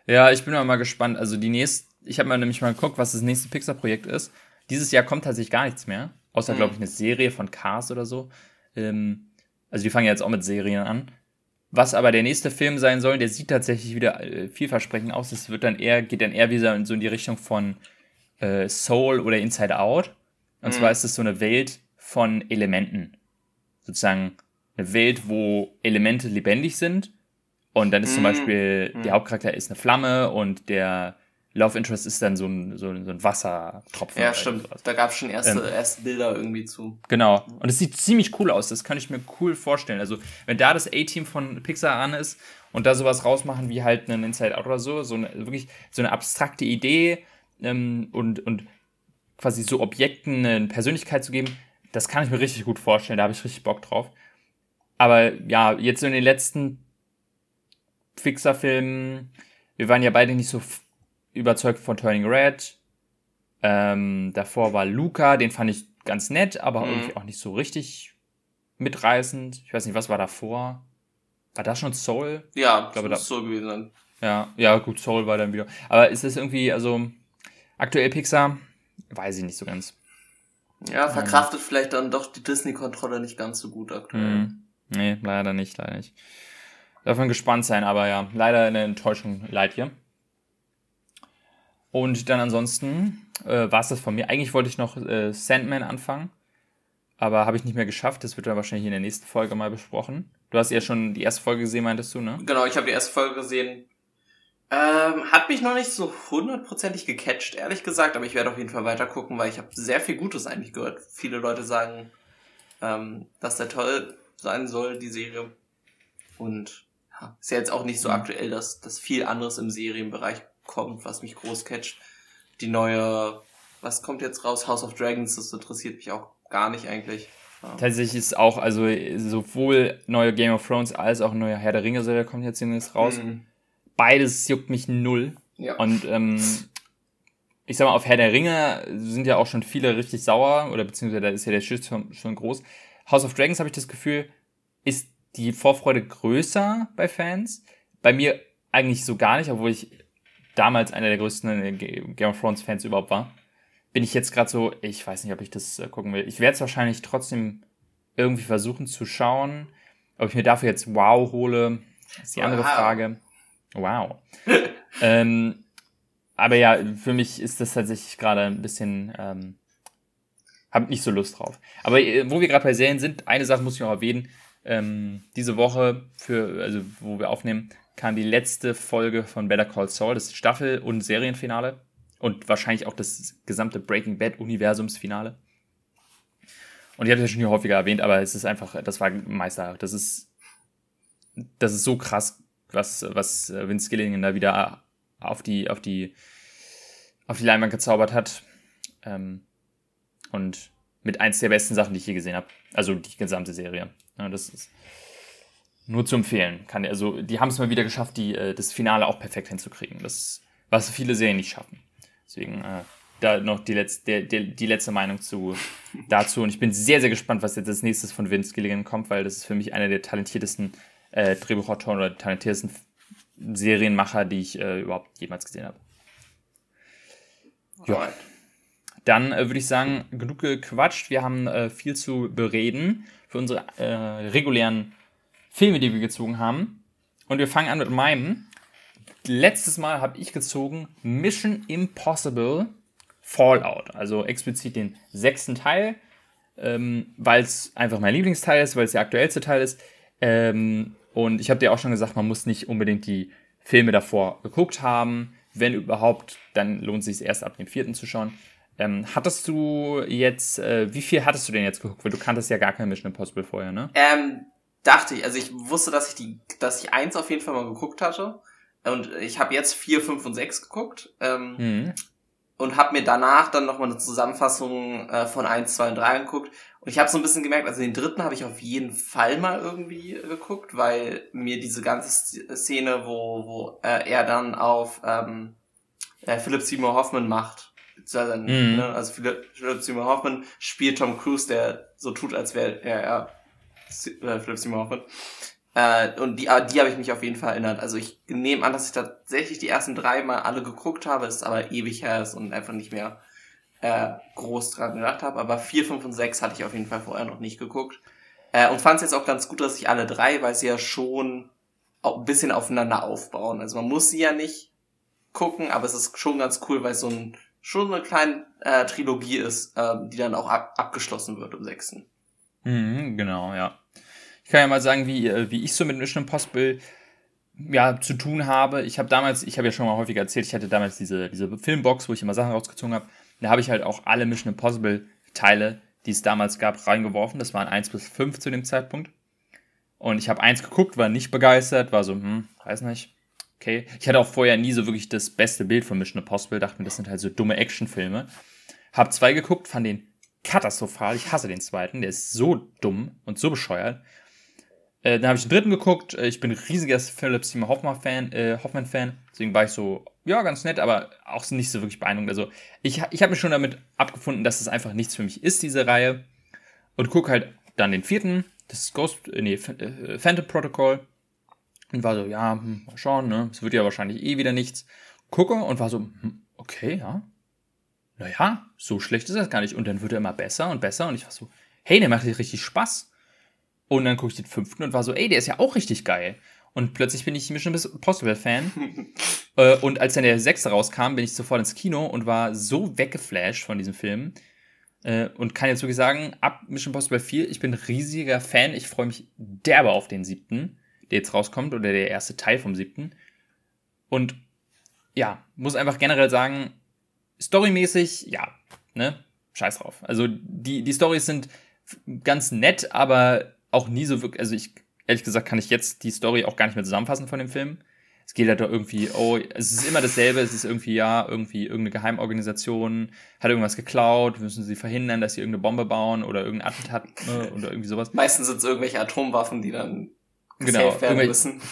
Speaker 1: Ja, ich bin mal gespannt. Also die nächste, ich habe mir nämlich mal geguckt, was das nächste Pixar-Projekt ist. Dieses Jahr kommt tatsächlich gar nichts mehr. Außer, mhm. glaube ich, eine Serie von Cars oder so. Ähm, also die fangen ja jetzt auch mit Serien an. Was aber der nächste Film sein soll, der sieht tatsächlich wieder äh, vielversprechend aus. Es wird dann eher, geht dann eher wieder so in die Richtung von äh, Soul oder Inside Out. Und mhm. zwar ist es so eine Welt von Elementen. Sozusagen eine Welt, wo Elemente lebendig sind. Und dann ist mhm. zum Beispiel, der mhm. Hauptcharakter ist eine Flamme und der Love Interest ist dann so ein, so ein, so ein Wassertropfen.
Speaker 2: Ja, stimmt. Sowas. Da gab es schon erste, ähm, erste Bilder irgendwie zu.
Speaker 1: Genau. Und es sieht ziemlich cool aus. Das kann ich mir cool vorstellen. Also, wenn da das A-Team von Pixar an ist und da sowas rausmachen wie halt einen Inside Out oder so, so eine, wirklich so eine abstrakte Idee ähm, und, und quasi so Objekten eine Persönlichkeit zu geben, das kann ich mir richtig gut vorstellen. Da habe ich richtig Bock drauf. Aber ja, jetzt so in den letzten Fixer-Filmen, wir waren ja beide nicht so überzeugt von Turning Red. Ähm, davor war Luca, den fand ich ganz nett, aber mhm. irgendwie auch nicht so richtig mitreißend. Ich weiß nicht, was war davor? War das schon Soul?
Speaker 2: Ja, ich glaube, das muss Soul gewesen sein.
Speaker 1: Ja, ja, gut, Soul war dann wieder. Aber ist es irgendwie, also aktuell Pixar? Weiß ich nicht so ganz.
Speaker 2: Ja, verkraftet ähm. vielleicht dann doch die Disney-Kontrolle nicht ganz so gut aktuell. Mhm.
Speaker 1: Nee, leider nicht, leider nicht. Darf man gespannt sein, aber ja, leider eine Enttäuschung leid hier. Und dann ansonsten äh, war es das von mir. Eigentlich wollte ich noch äh, Sandman anfangen, aber habe ich nicht mehr geschafft. Das wird dann wahrscheinlich in der nächsten Folge mal besprochen. Du hast ja schon die erste Folge gesehen, meintest du, ne?
Speaker 2: Genau, ich habe die erste Folge gesehen. Ähm, hat mich noch nicht so hundertprozentig gecatcht, ehrlich gesagt, aber ich werde auf jeden Fall weiter gucken, weil ich habe sehr viel Gutes eigentlich gehört. Viele Leute sagen, ähm, dass der toll sein soll, die Serie. Und ja, ist ja jetzt auch nicht so mhm. aktuell, dass, dass viel anderes im Serienbereich kommt, was mich groß catcht. Die neue, was kommt jetzt raus? House of Dragons, das interessiert mich auch gar nicht eigentlich.
Speaker 1: Ja. Tatsächlich ist auch, also sowohl neue Game of Thrones als auch neue Herr der Ringe-Serie kommt jetzt demnächst raus. Mhm. Beides juckt mich null. Ja. Und ähm, ich sag mal, auf Herr der Ringe sind ja auch schon viele richtig sauer, oder beziehungsweise da ist ja der Schild schon, schon groß. House of Dragons habe ich das Gefühl, ist die Vorfreude größer bei Fans. Bei mir eigentlich so gar nicht, obwohl ich damals einer der größten äh, Game of Thrones Fans überhaupt war. Bin ich jetzt gerade so, ich weiß nicht, ob ich das äh, gucken will. Ich werde es wahrscheinlich trotzdem irgendwie versuchen zu schauen. Ob ich mir dafür jetzt Wow hole, ist die andere wow. Frage. Wow. [LAUGHS] ähm, aber ja, für mich ist das tatsächlich gerade ein bisschen ähm, hab nicht so Lust drauf. Aber äh, wo wir gerade bei Serien sind, eine Sache muss ich noch erwähnen. Ähm, diese Woche, für, also wo wir aufnehmen, kam die letzte Folge von Better Call Saul, das Staffel- und Serienfinale. Und wahrscheinlich auch das gesamte Breaking Bad-Universumsfinale. Und ich habe es ja schon hier häufiger erwähnt, aber es ist einfach, das war meisterhaft. Das ist, das ist so krass, was, was Vince Gilligan da wieder auf die, auf die, auf die Leinwand gezaubert hat. Ähm, und mit eins der besten Sachen, die ich je gesehen habe. Also die gesamte Serie. Das ist nur zu empfehlen. Kann, also die haben es mal wieder geschafft, die, äh, das Finale auch perfekt hinzukriegen. Das, was viele Serien nicht schaffen. Deswegen äh, da noch die letzte, die, die letzte Meinung zu [LAUGHS] dazu. Und ich bin sehr, sehr gespannt, was jetzt als nächstes von Vince Gilligan kommt, weil das ist für mich einer der talentiertesten äh, Drehbuchautoren oder talentiertesten Serienmacher, die ich äh, überhaupt jemals gesehen habe. Ja. Dann äh, würde ich sagen, genug gequatscht. Wir haben äh, viel zu bereden für unsere äh, regulären Filme, die wir gezogen haben. Und wir fangen an mit meinem. Letztes Mal habe ich gezogen Mission Impossible Fallout. Also explizit den sechsten Teil, ähm, weil es einfach mein Lieblingsteil ist, weil es der aktuellste Teil ist. Ähm, und ich habe dir auch schon gesagt, man muss nicht unbedingt die Filme davor geguckt haben. Wenn überhaupt, dann lohnt es sich erst ab dem vierten zu schauen. Ähm, hattest du jetzt, äh, wie viel hattest du denn jetzt geguckt? Weil du kanntest ja gar kein Mission Impossible vorher, ne?
Speaker 2: Ähm, dachte ich. Also ich wusste, dass ich die, dass ich eins auf jeden Fall mal geguckt hatte. Und ich habe jetzt vier, fünf und sechs geguckt. Ähm, mhm. Und habe mir danach dann nochmal eine Zusammenfassung äh, von eins, zwei und drei angeguckt. Und ich habe so ein bisschen gemerkt, also den dritten habe ich auf jeden Fall mal irgendwie geguckt, weil mir diese ganze Szene, wo, wo äh, er dann auf ähm, äh, Philip Seymour Hoffman macht, dann, mhm. ne, also Philipp, Philipp Seymour Hoffman spielt Tom Cruise, der so tut, als wäre er, er Philipp Seymour Hoffman. Äh, und die, die habe ich mich auf jeden Fall erinnert. Also ich nehme an, dass ich tatsächlich die ersten drei mal alle geguckt habe, es aber ewig her ist und einfach nicht mehr äh, groß dran gedacht habe. Aber vier, fünf und sechs hatte ich auf jeden Fall vorher noch nicht geguckt. Äh, und fand es jetzt auch ganz gut, dass ich alle drei, weil sie ja schon ein bisschen aufeinander aufbauen. Also man muss sie ja nicht gucken, aber es ist schon ganz cool, weil es so ein schon eine kleine äh, Trilogie ist, ähm, die dann auch ab abgeschlossen wird im sechsten.
Speaker 1: Mhm, genau, ja. Ich kann ja mal sagen, wie, äh, wie ich so mit Mission Impossible ja, zu tun habe. Ich habe damals, ich habe ja schon mal häufig erzählt, ich hatte damals diese, diese Filmbox, wo ich immer Sachen rausgezogen habe. Da habe ich halt auch alle Mission Impossible Teile, die es damals gab, reingeworfen. Das waren 1 bis 5 zu dem Zeitpunkt. Und ich habe eins geguckt, war nicht begeistert, war so, hm, weiß nicht. Okay. Ich hatte auch vorher nie so wirklich das beste Bild von Mission Impossible, dachte mir, das sind halt so dumme Actionfilme. Hab zwei geguckt, fand den katastrophal. Ich hasse den zweiten. Der ist so dumm und so bescheuert. Äh, dann habe ich den dritten geguckt. Äh, ich bin riesiger Philip Seymour Hoffman-Fan. Äh, Hoffman -Fan. Deswegen war ich so, ja, ganz nett, aber auch nicht so wirklich beeindruckend. Also ich, ich habe mich schon damit abgefunden, dass es einfach nichts für mich ist, diese Reihe. Und gucke halt dann den vierten. Das ist Ghost, äh, nee, äh, Phantom Protocol. Und war so, ja, hm, mal schauen, ne? Es wird ja wahrscheinlich eh wieder nichts. Gucke und war so, hm, okay, ja. Naja, so schlecht ist das gar nicht. Und dann wird er immer besser und besser. Und ich war so, hey, der macht richtig Spaß. Und dann gucke ich den fünften und war so, ey, der ist ja auch richtig geil. Und plötzlich bin ich Mission Impossible Fan. [LAUGHS] äh, und als dann der sechste rauskam, bin ich sofort ins Kino und war so weggeflasht von diesem Film. Äh, und kann jetzt wirklich sagen, ab Mission Impossible 4, ich bin riesiger Fan. Ich freue mich derbe auf den siebten, der jetzt rauskommt, oder der erste Teil vom siebten. Und ja, muss einfach generell sagen, storymäßig, ja, ne, scheiß drauf. Also die, die Storys sind ganz nett, aber auch nie so wirklich, also ich, ehrlich gesagt, kann ich jetzt die Story auch gar nicht mehr zusammenfassen von dem Film. Es geht halt doch irgendwie, oh, es ist immer dasselbe, es ist irgendwie, ja, irgendwie irgendeine Geheimorganisation hat irgendwas geklaut, müssen sie verhindern, dass sie irgendeine Bombe bauen oder irgendein Attentat ne, oder irgendwie sowas.
Speaker 2: Meistens sind es irgendwelche Atomwaffen, die dann genau,
Speaker 1: werden müssen.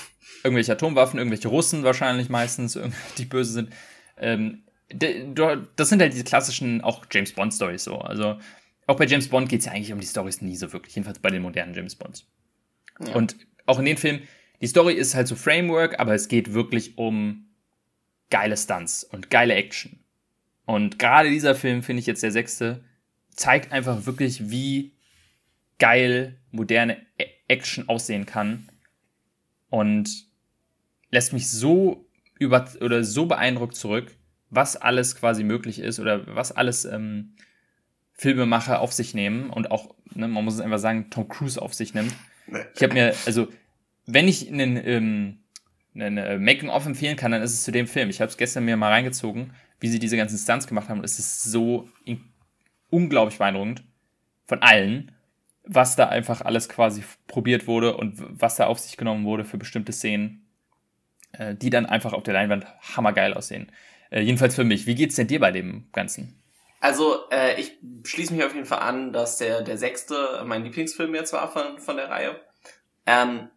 Speaker 1: Irgendwelche Atomwaffen, irgendwelche Russen wahrscheinlich meistens, [LAUGHS] die böse sind. Ähm, das sind halt diese klassischen auch James Bond Stories so. Also auch bei James Bond geht es ja eigentlich um die Stories nie so wirklich, jedenfalls bei den modernen James Bonds. Ja. Und auch in den Filmen, die Story ist halt so Framework, aber es geht wirklich um geile Stunts und geile Action. Und gerade dieser Film, finde ich jetzt der sechste, zeigt einfach wirklich, wie geil moderne Action aussehen kann. Und lässt mich so über oder so beeindruckt zurück, was alles quasi möglich ist oder was alles ähm, Filmemacher auf sich nehmen und auch, ne, man muss es einfach sagen, Tom Cruise auf sich nimmt. Ich habe mir, also, wenn ich einen, ähm, einen äh, Making-of empfehlen kann, dann ist es zu dem Film. Ich habe es gestern mir mal reingezogen, wie sie diese ganzen Stunts gemacht haben. Und es ist so unglaublich beeindruckend von allen, was da einfach alles quasi probiert wurde und was da auf sich genommen wurde für bestimmte Szenen, äh, die dann einfach auf der Leinwand hammergeil aussehen. Äh, jedenfalls für mich. Wie geht's denn dir bei dem Ganzen?
Speaker 2: Also, äh, ich schließe mich auf jeden Fall an, dass der, der sechste mein Lieblingsfilm jetzt war von, von der Reihe. Ähm,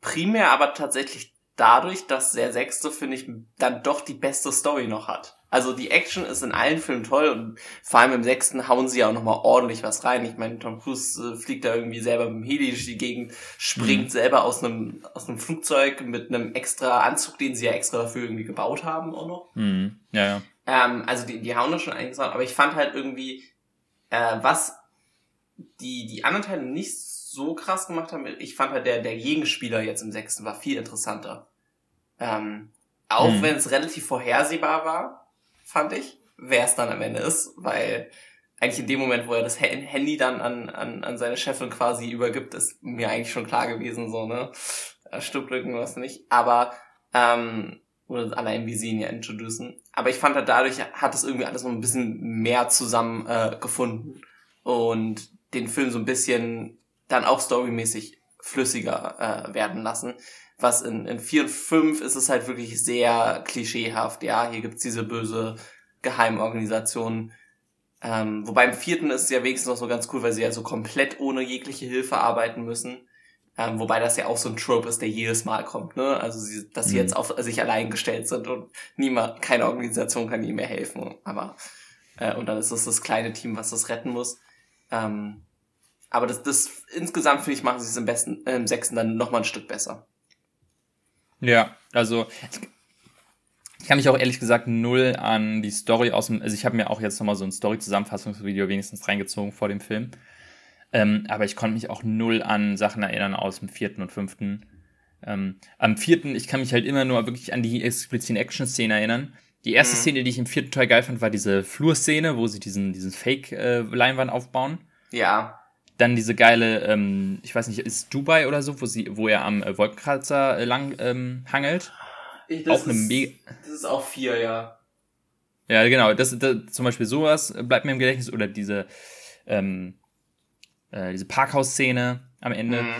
Speaker 2: primär aber tatsächlich dadurch, dass der sechste, finde ich, dann doch die beste Story noch hat. Also die Action ist in allen Filmen toll und vor allem im sechsten hauen sie ja auch nochmal ordentlich was rein. Ich meine, Tom Cruise äh, fliegt da irgendwie selber mit dem Heli durch die Gegend, springt mhm. selber aus einem, aus einem Flugzeug mit einem extra Anzug, den sie ja extra dafür irgendwie gebaut haben auch noch.
Speaker 1: Mhm. Ja, ja.
Speaker 2: Ähm, also die, die hauen das schon einiges an, aber ich fand halt irgendwie, äh, was die, die anderen Teile nicht so krass gemacht haben, ich fand halt der, der Gegenspieler jetzt im sechsten war viel interessanter. Ähm, auch mhm. wenn es relativ vorhersehbar war, fand ich, wer es dann am Ende ist, weil eigentlich in dem Moment, wo er das Handy dann an, an, an seine Chefin quasi übergibt, ist mir eigentlich schon klar gewesen, so, ne? Stimmt irgendwas nicht. Aber, ähm, oder allein wie sie ihn ja introducen. Aber ich fand halt dadurch hat es irgendwie alles noch ein bisschen mehr zusammen äh, gefunden und den Film so ein bisschen dann auch storymäßig flüssiger äh, werden lassen was in, in 4 und 5 ist es halt wirklich sehr klischeehaft. Ja, hier gibt's diese böse Geheimorganisation. Ähm, wobei im vierten ist es ja wenigstens noch so ganz cool, weil sie ja so komplett ohne jegliche Hilfe arbeiten müssen. Ähm, wobei das ja auch so ein Trope ist, der jedes Mal kommt, ne? Also sie, dass sie mhm. jetzt auf sich allein gestellt sind und niemand, keine Organisation kann ihnen mehr helfen. Aber äh, und dann ist es das kleine Team, was das retten muss. Ähm, aber das, das insgesamt finde ich machen sie es im besten, äh, im sechsten dann noch mal ein Stück besser.
Speaker 1: Ja, also ich kann mich auch ehrlich gesagt null an die Story aus dem, also ich habe mir auch jetzt nochmal so ein Story-Zusammenfassungsvideo wenigstens reingezogen vor dem Film. Ähm, aber ich konnte mich auch null an Sachen erinnern aus dem vierten und fünften. Ähm, am vierten, ich kann mich halt immer nur wirklich an die expliziten Action-Szenen erinnern. Die erste mhm. Szene, die ich im vierten Teil geil fand, war diese Flurszene, wo sie diesen, diesen Fake-Leinwand äh, aufbauen.
Speaker 2: Ja.
Speaker 1: Dann diese geile, ähm, ich weiß nicht, ist Dubai oder so, wo sie, wo er am äh, Wolkenkratzer äh, lang ähm, hangelt.
Speaker 2: Ich, das, auch ist, eine das ist auch vier, ja.
Speaker 1: Ja, genau. Das, das, zum Beispiel sowas bleibt mir im Gedächtnis oder diese, ähm, äh, diese Parkhaus-Szene am Ende. Mhm.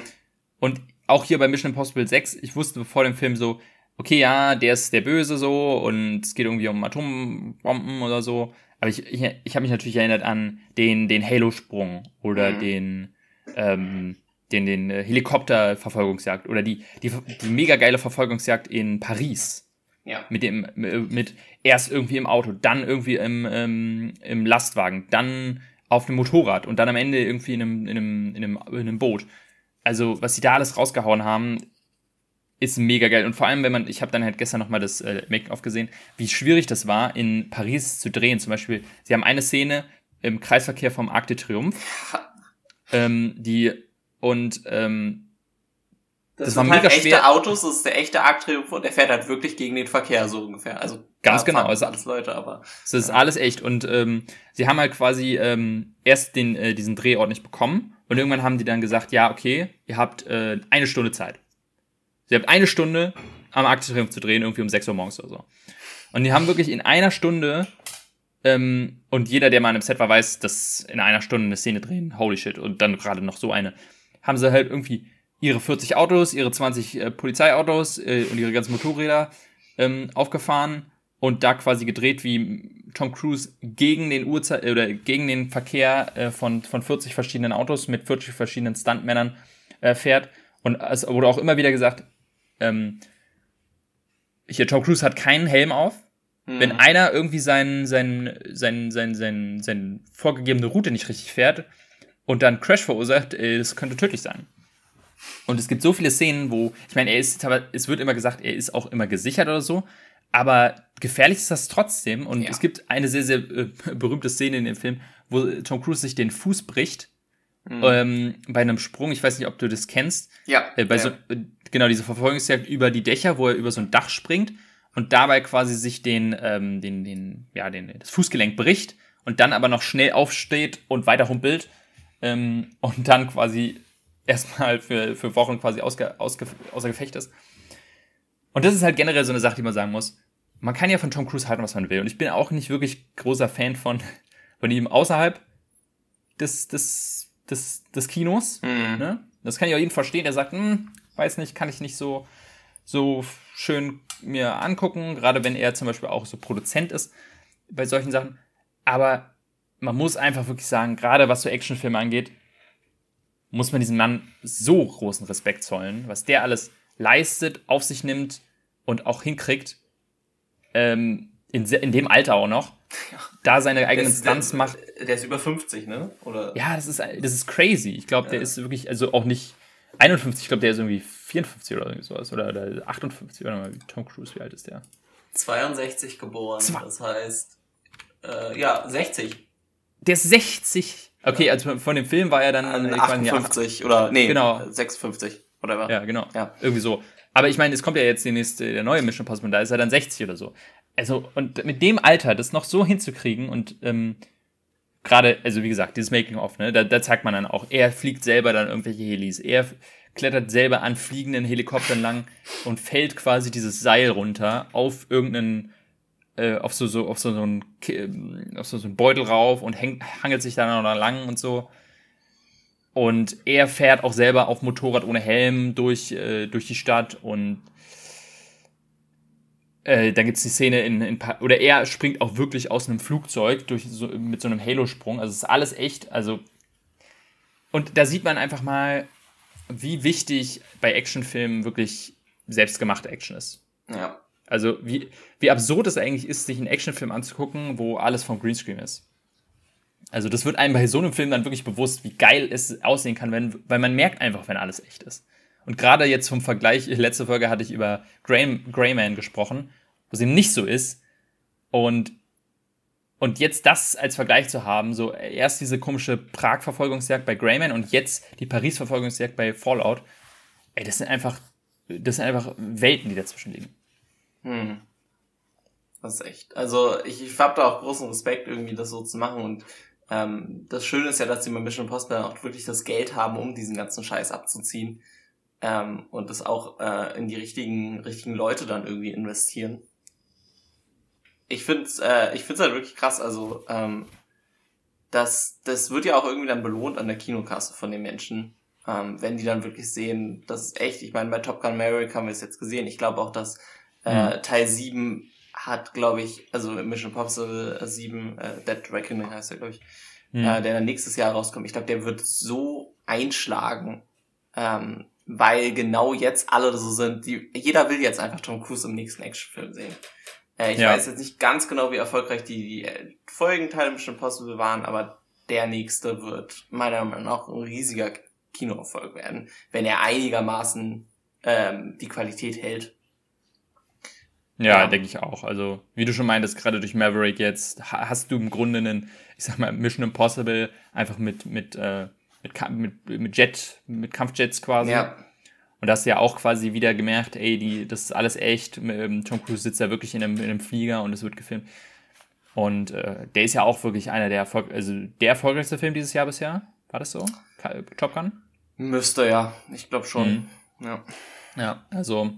Speaker 1: Und auch hier bei Mission Impossible 6, ich wusste vor dem Film so, okay, ja, der ist der Böse so und es geht irgendwie um Atombomben oder so. Aber ich, ich, ich habe mich natürlich erinnert an den, den Halo-Sprung oder mhm. den, ähm, den, den äh, Helikopter-Verfolgungsjagd oder die, die, die mega geile Verfolgungsjagd in Paris.
Speaker 2: Ja.
Speaker 1: Mit dem, mit erst irgendwie im Auto, dann irgendwie im, ähm, im Lastwagen, dann auf einem Motorrad und dann am Ende irgendwie in einem, in einem, in einem, in einem Boot. Also, was sie da alles rausgehauen haben, ist mega geil. Und vor allem, wenn man, ich habe dann halt gestern nochmal das äh, Make-of gesehen, wie schwierig das war, in Paris zu drehen. Zum Beispiel, sie haben eine Szene im Kreisverkehr vom Arc de Triomphe, ähm, die und ähm,
Speaker 2: das, das war halt mega echte schwer. Autos, das ist der echte Arc Triumph und der fährt halt wirklich gegen den Verkehr so ungefähr. Also
Speaker 1: ganz genau,
Speaker 2: also alles Leute, aber
Speaker 1: es ist ja. alles echt und ähm, sie haben halt quasi ähm, erst den äh, diesen Drehort nicht bekommen und irgendwann haben die dann gesagt, ja okay, ihr habt äh, eine Stunde Zeit. Sie habt eine Stunde am Arc Triumph zu drehen, irgendwie um 6 Uhr morgens oder so. Und die haben wirklich in einer Stunde ähm, und jeder, der mal an einem Set war, weiß, dass in einer Stunde eine Szene drehen, holy shit, und dann gerade noch so eine, haben sie halt irgendwie ihre 40 Autos, ihre 20 äh, Polizeiautos äh, und ihre ganzen Motorräder ähm, aufgefahren und da quasi gedreht, wie Tom Cruise gegen den Uhrzeit oder gegen den Verkehr äh, von, von 40 verschiedenen Autos mit 40 verschiedenen Stuntmännern äh, fährt. Und es wurde auch immer wieder gesagt, ähm, hier Tom Cruise hat keinen Helm auf. Mhm. Wenn einer irgendwie seinen, seinen, seinen, seinen, seinen, seine vorgegebene Route nicht richtig fährt und dann Crash verursacht, äh, das könnte tödlich sein. Und es gibt so viele Szenen, wo, ich meine, er ist, aber es wird immer gesagt, er ist auch immer gesichert oder so, aber gefährlich ist das trotzdem. Und ja. es gibt eine sehr, sehr äh, berühmte Szene in dem Film, wo Tom Cruise sich den Fuß bricht. Mhm. Ähm, bei einem Sprung, ich weiß nicht, ob du das kennst.
Speaker 2: Ja.
Speaker 1: Äh, bei
Speaker 2: ja.
Speaker 1: So, äh, genau, diese Verfolgungsjagd über die Dächer, wo er über so ein Dach springt und dabei quasi sich den, ähm, den, den, ja, den, das Fußgelenk bricht und dann aber noch schnell aufsteht und weiter humpelt ähm, und dann quasi erstmal für, für Wochen quasi ausge, ausge, außer Gefecht ist. Und das ist halt generell so eine Sache, die man sagen muss. Man kann ja von Tom Cruise halten, was man will. Und ich bin auch nicht wirklich großer Fan von, von ihm außerhalb des, des, des, des Kinos. Mhm. Ne? Das kann ich auch jeden verstehen, der sagt, hm, weiß nicht, kann ich nicht so, so schön mir angucken, gerade wenn er zum Beispiel auch so Produzent ist bei solchen Sachen. Aber man muss einfach wirklich sagen, gerade was so Actionfilme angeht, muss man diesem Mann so großen Respekt zollen, was der alles leistet, auf sich nimmt und auch hinkriegt, ähm, in, in dem Alter auch noch, da seine eigenen Stunts
Speaker 2: der,
Speaker 1: macht.
Speaker 2: Der ist über 50, ne? Oder?
Speaker 1: Ja, das ist, das ist crazy. Ich glaube, ja. der ist wirklich, also auch nicht 51, ich glaube, der ist irgendwie 54 oder irgendwie sowas. Oder, oder 58, oder mal, Tom Cruise, wie alt ist der?
Speaker 2: 62 geboren, Zwei. das heißt, äh, ja, 60.
Speaker 1: Der ist 60. Okay, also von dem Film war er dann
Speaker 2: äh, 58 ja, oder nee,
Speaker 1: genau.
Speaker 2: 56 oder was?
Speaker 1: Ja, genau. Ja. Irgendwie so. Aber ich meine, es kommt ja jetzt die nächste, der neue Mission Impossible, da ist er dann 60 oder so. Also, und mit dem Alter das noch so hinzukriegen und ähm, gerade, also wie gesagt, dieses Making-of, ne, da, da zeigt man dann auch, er fliegt selber dann irgendwelche Helis, er klettert selber an fliegenden Helikoptern lang und fällt quasi dieses Seil runter auf irgendeinen äh, auf so, so auf so, so ein auf so, so ein Beutel rauf und häng, hangelt sich dann noch lang und so. Und er fährt auch selber auf Motorrad ohne Helm durch, äh, durch die Stadt und äh, dann gibt's die Szene in, in oder er springt auch wirklich aus einem Flugzeug durch so, mit so einem Halo-Sprung. Also es ist alles echt. Also und da sieht man einfach mal, wie wichtig bei Actionfilmen wirklich selbstgemachte Action ist.
Speaker 2: Ja.
Speaker 1: Also wie, wie absurd es eigentlich ist, sich einen Actionfilm anzugucken, wo alles vom Greenscreen ist. Also das wird einem bei so einem Film dann wirklich bewusst, wie geil es aussehen kann, wenn, weil man merkt einfach, wenn alles echt ist. Und gerade jetzt vom Vergleich, [LAUGHS] letzte Folge hatte ich über Grey, Greyman gesprochen, wo es eben nicht so ist. Und, und jetzt das als Vergleich zu haben, so erst diese komische Prag-Verfolgungsjagd bei Greyman und jetzt die Paris-Verfolgungsjagd bei Fallout, ey, das sind einfach, das sind einfach Welten, die dazwischen liegen.
Speaker 2: Hm. Das ist echt. Also ich, ich habe da auch großen Respekt, irgendwie das so zu machen. Und ähm, das Schöne ist ja, dass die bei Mission Impossible auch wirklich das Geld haben, um diesen ganzen Scheiß abzuziehen. Ähm, und das auch äh, in die richtigen, richtigen Leute dann irgendwie investieren. Ich finde es äh, ich find's halt wirklich krass. Also ähm, das, das wird ja auch irgendwie dann belohnt an der Kinokasse von den Menschen. Ähm, wenn die dann wirklich sehen, das ist echt. Ich meine, bei Top Gun Maverick haben wir es jetzt gesehen. Ich glaube auch, dass äh, mhm. Teil 7 hat, glaube ich, also Mission Impossible 7, äh, Dead Reckoning heißt er, glaube ich, mhm. äh, der dann nächstes Jahr rauskommt. Ich glaube, der wird so einschlagen, ähm, weil genau jetzt alle so sind. Die, jeder will jetzt einfach Tom Cruise im nächsten Actionfilm sehen. Äh, ich ja. weiß jetzt nicht ganz genau, wie erfolgreich die, die äh, Folgenteile Mission Impossible waren, aber der nächste wird meiner Meinung nach ein riesiger Kinoerfolg werden, wenn er einigermaßen ähm, die Qualität hält.
Speaker 1: Ja, ja. denke ich auch. Also, wie du schon meintest, gerade durch Maverick jetzt hast du im Grunde einen, ich sag mal, Mission Impossible einfach mit, mit, äh, mit, mit, mit Jet, mit Kampfjets quasi. Ja. Und da hast du ja auch quasi wieder gemerkt, ey, die, das ist alles echt. Ähm, Tom Cruise sitzt da wirklich in einem, in einem Flieger und es wird gefilmt. Und äh, der ist ja auch wirklich einer der Erfolg also der erfolgreichste Film dieses Jahr bisher. War das so? Top Gun?
Speaker 2: Müsste ja, ich glaube schon. Mhm. Ja.
Speaker 1: Ja, also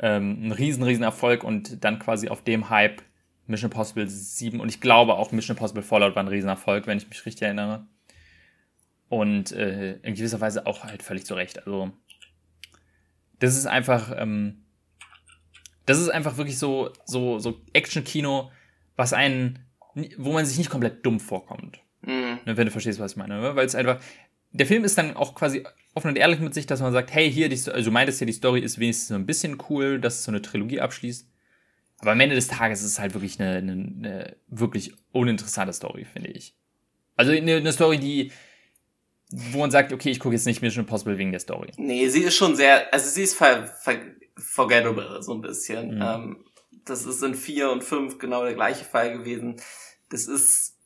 Speaker 1: ähm, ein riesen, riesen Erfolg und dann quasi auf dem Hype Mission Impossible 7 und ich glaube auch Mission Impossible Fallout war ein riesen Erfolg, wenn ich mich richtig erinnere. Und äh, in gewisser Weise auch halt völlig zu Recht. Also das ist einfach, ähm, das ist einfach wirklich so, so, so Action-Kino, was einen, wo man sich nicht komplett dumm vorkommt. Mhm. Ne, wenn du verstehst, was ich meine. Ne? Weil es einfach, der Film ist dann auch quasi offen und ehrlich mit sich, dass man sagt, hey, hier, die, also du meintest ja, die Story ist wenigstens so ein bisschen cool, dass es so eine Trilogie abschließt. Aber am Ende des Tages ist es halt wirklich eine, eine, eine wirklich uninteressante Story, finde ich. Also eine, eine Story, die, wo man sagt, okay, ich gucke jetzt nicht Mission Impossible wegen der Story.
Speaker 2: Nee, sie ist schon sehr, also sie ist ver, ver, forgettable, so ein bisschen. Mhm. Ähm, das ist in vier und fünf genau der gleiche Fall gewesen. Das ist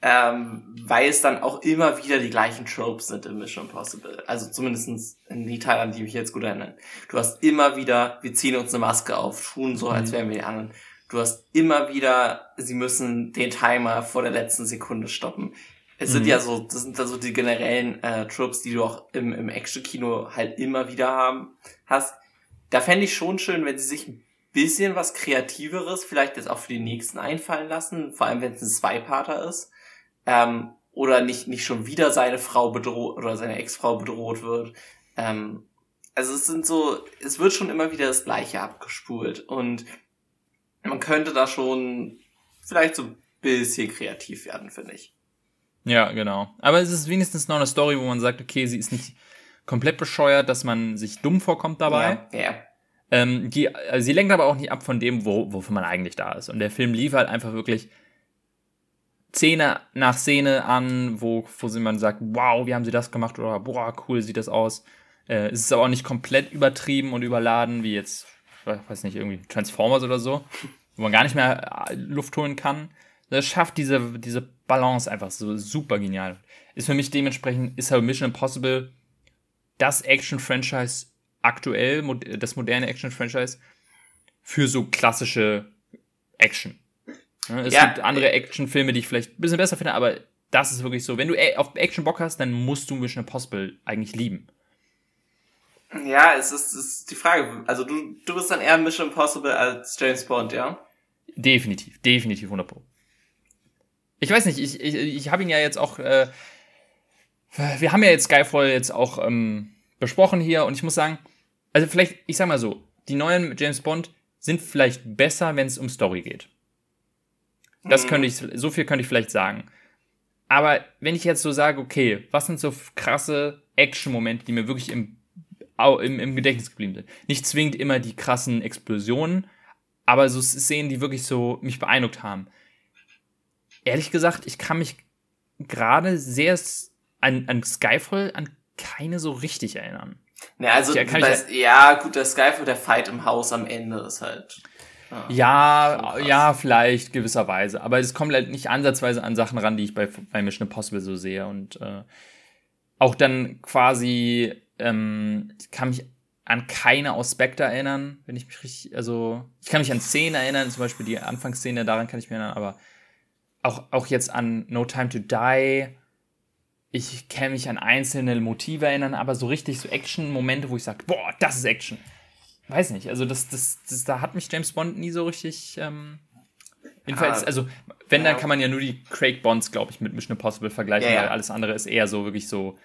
Speaker 2: ähm, weil es dann auch immer wieder die gleichen Tropes sind in Mission Impossible. Also zumindestens in die Teile, an die mich jetzt gut erinnern. Du hast immer wieder, wir ziehen uns eine Maske auf, tun so, als mhm. wären wir die anderen. Du hast immer wieder, sie müssen den Timer vor der letzten Sekunde stoppen. Es mhm. sind ja so, das sind da so die generellen äh, Tropes, die du auch im, im Action-Kino halt immer wieder haben, hast. Da fände ich schon schön, wenn sie sich ein bisschen was Kreativeres vielleicht jetzt auch für die nächsten einfallen lassen, vor allem wenn es ein Zwei-Parter ist ähm, oder nicht, nicht schon wieder seine Frau bedroht oder seine Ex-Frau bedroht wird. Ähm, also es sind so, es wird schon immer wieder das Gleiche abgespult und man könnte da schon vielleicht so ein bisschen kreativ werden, finde ich.
Speaker 1: Ja, genau. Aber es ist wenigstens noch eine Story, wo man sagt, okay, sie ist nicht komplett bescheuert, dass man sich dumm vorkommt dabei. Ja. ja. Ähm, die, also sie lenkt aber auch nicht ab von dem, wo, wofür man eigentlich da ist. Und der Film lief halt einfach wirklich Szene nach Szene an, wo, wo man sagt, wow, wie haben sie das gemacht oder boah, cool sieht das aus. Äh, es ist aber auch nicht komplett übertrieben und überladen, wie jetzt, ich weiß nicht, irgendwie Transformers oder so, wo man gar nicht mehr äh, Luft holen kann. Das schafft diese, diese Balance einfach so super genial. Ist für mich dementsprechend, ist halt Mission Impossible das Action-Franchise aktuell, das moderne Action-Franchise für so klassische Action. Es ja, gibt andere Actionfilme, die ich vielleicht ein bisschen besser finde, aber das ist wirklich so. Wenn du auf Action Bock hast, dann musst du Mission Impossible eigentlich lieben.
Speaker 2: Ja, es ist, es ist die Frage. Also du, du bist dann eher Mission Impossible als James Bond, ja?
Speaker 1: Definitiv, definitiv 100 Pro. Ich weiß nicht, ich, ich, ich habe ihn ja jetzt auch, äh, wir haben ja jetzt Skyfall jetzt auch ähm, besprochen hier und ich muss sagen, also vielleicht, ich sag mal so, die neuen James Bond sind vielleicht besser, wenn es um Story geht. Das mhm. könnte ich, so viel könnte ich vielleicht sagen. Aber wenn ich jetzt so sage, okay, was sind so krasse Action-Momente, die mir wirklich im, im, im Gedächtnis geblieben sind? Nicht zwingend immer die krassen Explosionen, aber so Szenen, die wirklich so mich beeindruckt haben. Ehrlich gesagt, ich kann mich gerade sehr an, an Skyfall an keine so richtig erinnern.
Speaker 2: Ja, also, ja, bei, ja, gut, der Skyfall, der Fight im Haus am Ende ist halt.
Speaker 1: Ah, ja, ja, vielleicht gewisserweise. Aber es kommt halt nicht ansatzweise an Sachen ran, die ich bei, bei Mission Impossible so sehe. Und äh, auch dann quasi, ähm, ich kann mich an keine aus Spectre erinnern, wenn ich mich richtig, also ich kann mich an Szenen erinnern, zum Beispiel die Anfangsszene, daran kann ich mich erinnern, aber auch, auch jetzt an No Time to Die. Ich kann mich an einzelne Motive erinnern, aber so richtig so Action-Momente, wo ich sage, boah, das ist Action weiß nicht, also das, das, das, da hat mich James Bond nie so richtig. Ähm, jedenfalls, ah, also wenn, ja. dann kann man ja nur die Craig Bonds, glaube ich, mit Mission Impossible vergleichen, ja, weil alles andere ist eher so wirklich so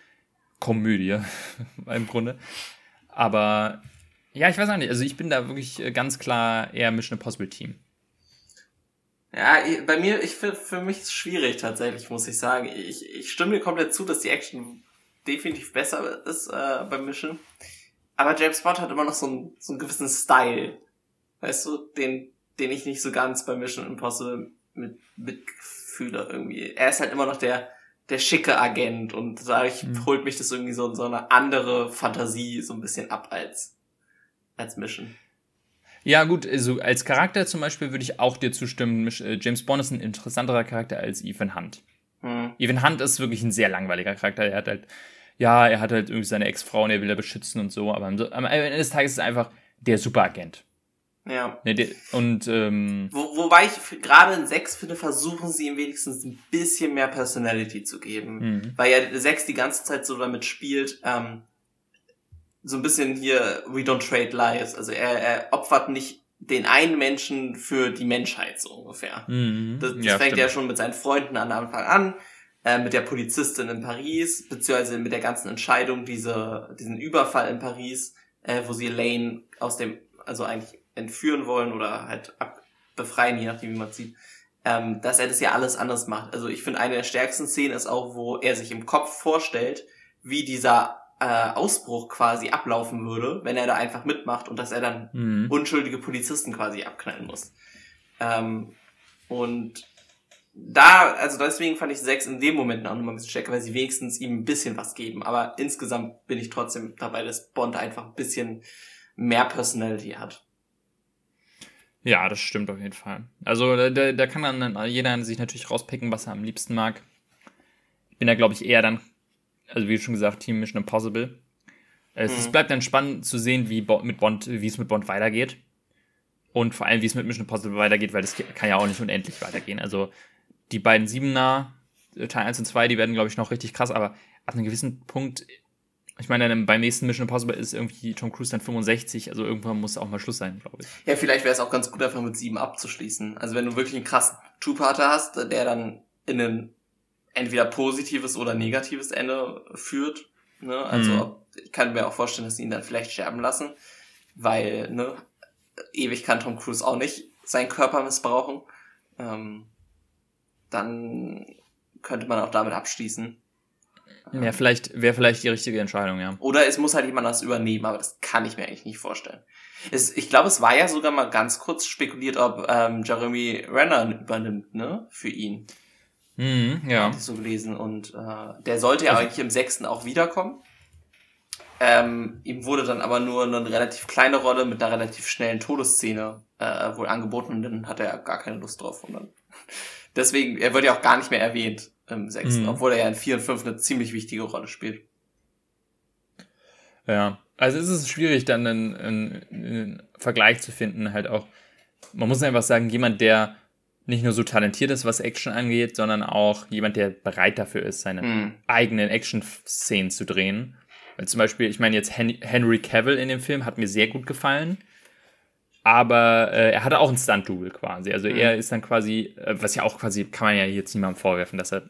Speaker 1: Komödie [LAUGHS] im Grunde. Aber ja, ich weiß auch nicht, also ich bin da wirklich äh, ganz klar eher Mission Impossible Team.
Speaker 2: Ja, bei mir, ich finde, für mich ist es schwierig tatsächlich, muss ich sagen. Ich, ich stimme dir komplett zu, dass die Action definitiv besser ist äh, beim Mission. Aber James Bond hat immer noch so einen, so einen gewissen Style. Weißt du, den, den ich nicht so ganz bei Mission Impossible mit, mitfühle irgendwie. Er ist halt immer noch der, der schicke Agent und dadurch mhm. holt mich das irgendwie so, so eine andere Fantasie so ein bisschen ab als, als Mission.
Speaker 1: Ja, gut, also als Charakter zum Beispiel würde ich auch dir zustimmen. Äh, James Bond ist ein interessanterer Charakter als Ethan Hunt. Hm. Ethan Hunt ist wirklich ein sehr langweiliger Charakter. Er hat halt, ja, er hat halt irgendwie seine Ex-Frau und er will er beschützen und so, aber am Ende des Tages ist es einfach der Superagent.
Speaker 2: Ja.
Speaker 1: Ne, der, und, ähm,
Speaker 2: Wo, wobei ich gerade in 6 finde, versuchen sie ihm wenigstens ein bisschen mehr Personality zu geben. Mhm. Weil ja 6 die ganze Zeit so damit spielt, ähm, so ein bisschen hier, we don't trade lives. Also er, er opfert nicht den einen Menschen für die Menschheit, so ungefähr. Mhm. Das, das ja, fängt stimmt. ja schon mit seinen Freunden an Anfang an, äh, mit der Polizistin in Paris, beziehungsweise mit der ganzen Entscheidung, diese, diesen Überfall in Paris, äh, wo sie Lane aus dem, also eigentlich entführen wollen oder halt ab, befreien, je nachdem, wie man sieht. Ähm, dass er das ja alles anders macht. Also ich finde, eine der stärksten Szenen ist auch, wo er sich im Kopf vorstellt, wie dieser äh, Ausbruch quasi ablaufen würde, wenn er da einfach mitmacht und dass er dann mhm. unschuldige Polizisten quasi abknallen muss. Ähm, und da, also deswegen fand ich sechs in dem Moment auch nochmal ein bisschen stärker, weil sie wenigstens ihm ein bisschen was geben. Aber insgesamt bin ich trotzdem dabei, dass Bond einfach ein bisschen mehr Personality hat.
Speaker 1: Ja, das stimmt auf jeden Fall. Also da, da kann dann jeder sich natürlich rauspicken, was er am liebsten mag. Ich bin da, glaube ich, eher dann also wie schon gesagt, Team Mission Impossible. Es, mhm. bleibt dann spannend zu sehen, wie mit Bond, wie es mit Bond weitergeht. Und vor allem, wie es mit Mission Impossible weitergeht, weil das kann ja auch nicht unendlich weitergehen. Also die beiden Siebener, äh, Teil 1 und 2, die werden, glaube ich, noch richtig krass, aber ab einem gewissen Punkt, ich meine, dann beim nächsten Mission Impossible ist irgendwie Tom Cruise dann 65, also irgendwann muss auch mal Schluss sein, glaube ich.
Speaker 2: Ja, vielleicht wäre es auch ganz gut, einfach mit 7 abzuschließen. Also wenn du wirklich einen krassen Two-Parter hast, der dann in einen entweder positives oder negatives Ende führt. Ne? Also mhm. ich kann mir auch vorstellen, dass sie ihn dann vielleicht sterben lassen, weil ne, ewig kann Tom Cruise auch nicht seinen Körper missbrauchen. Ähm, dann könnte man auch damit abschließen.
Speaker 1: Ja, vielleicht wäre vielleicht die richtige Entscheidung, ja.
Speaker 2: Oder es muss halt jemand das übernehmen, aber das kann ich mir eigentlich nicht vorstellen. Es, ich glaube, es war ja sogar mal ganz kurz spekuliert, ob ähm, Jeremy Renner übernimmt, ne, für ihn.
Speaker 1: Mhm, ja.
Speaker 2: Hatte ich so gelesen. Und äh, der sollte ja also, eigentlich im sechsten auch wiederkommen. Ähm, ihm wurde dann aber nur eine relativ kleine Rolle mit einer relativ schnellen Todesszene äh, wohl angeboten und dann hat er gar keine Lust drauf. Und dann [LAUGHS] deswegen, er wird ja auch gar nicht mehr erwähnt im sechsten, mhm. obwohl er ja in vier und fünf eine ziemlich wichtige Rolle spielt.
Speaker 1: Ja, also es ist schwierig, dann einen, einen, einen Vergleich zu finden, halt auch. Man muss einfach sagen, jemand, der nicht nur so talentiert ist, was Action angeht, sondern auch jemand, der bereit dafür ist, seine mhm. eigenen Action-Szenen zu drehen. Weil zum Beispiel, ich meine jetzt Henry Cavill in dem Film hat mir sehr gut gefallen, aber äh, er hatte auch ein Stunt-Double quasi. Also mhm. er ist dann quasi, äh, was ja auch quasi, kann man ja jetzt niemandem vorwerfen, dass er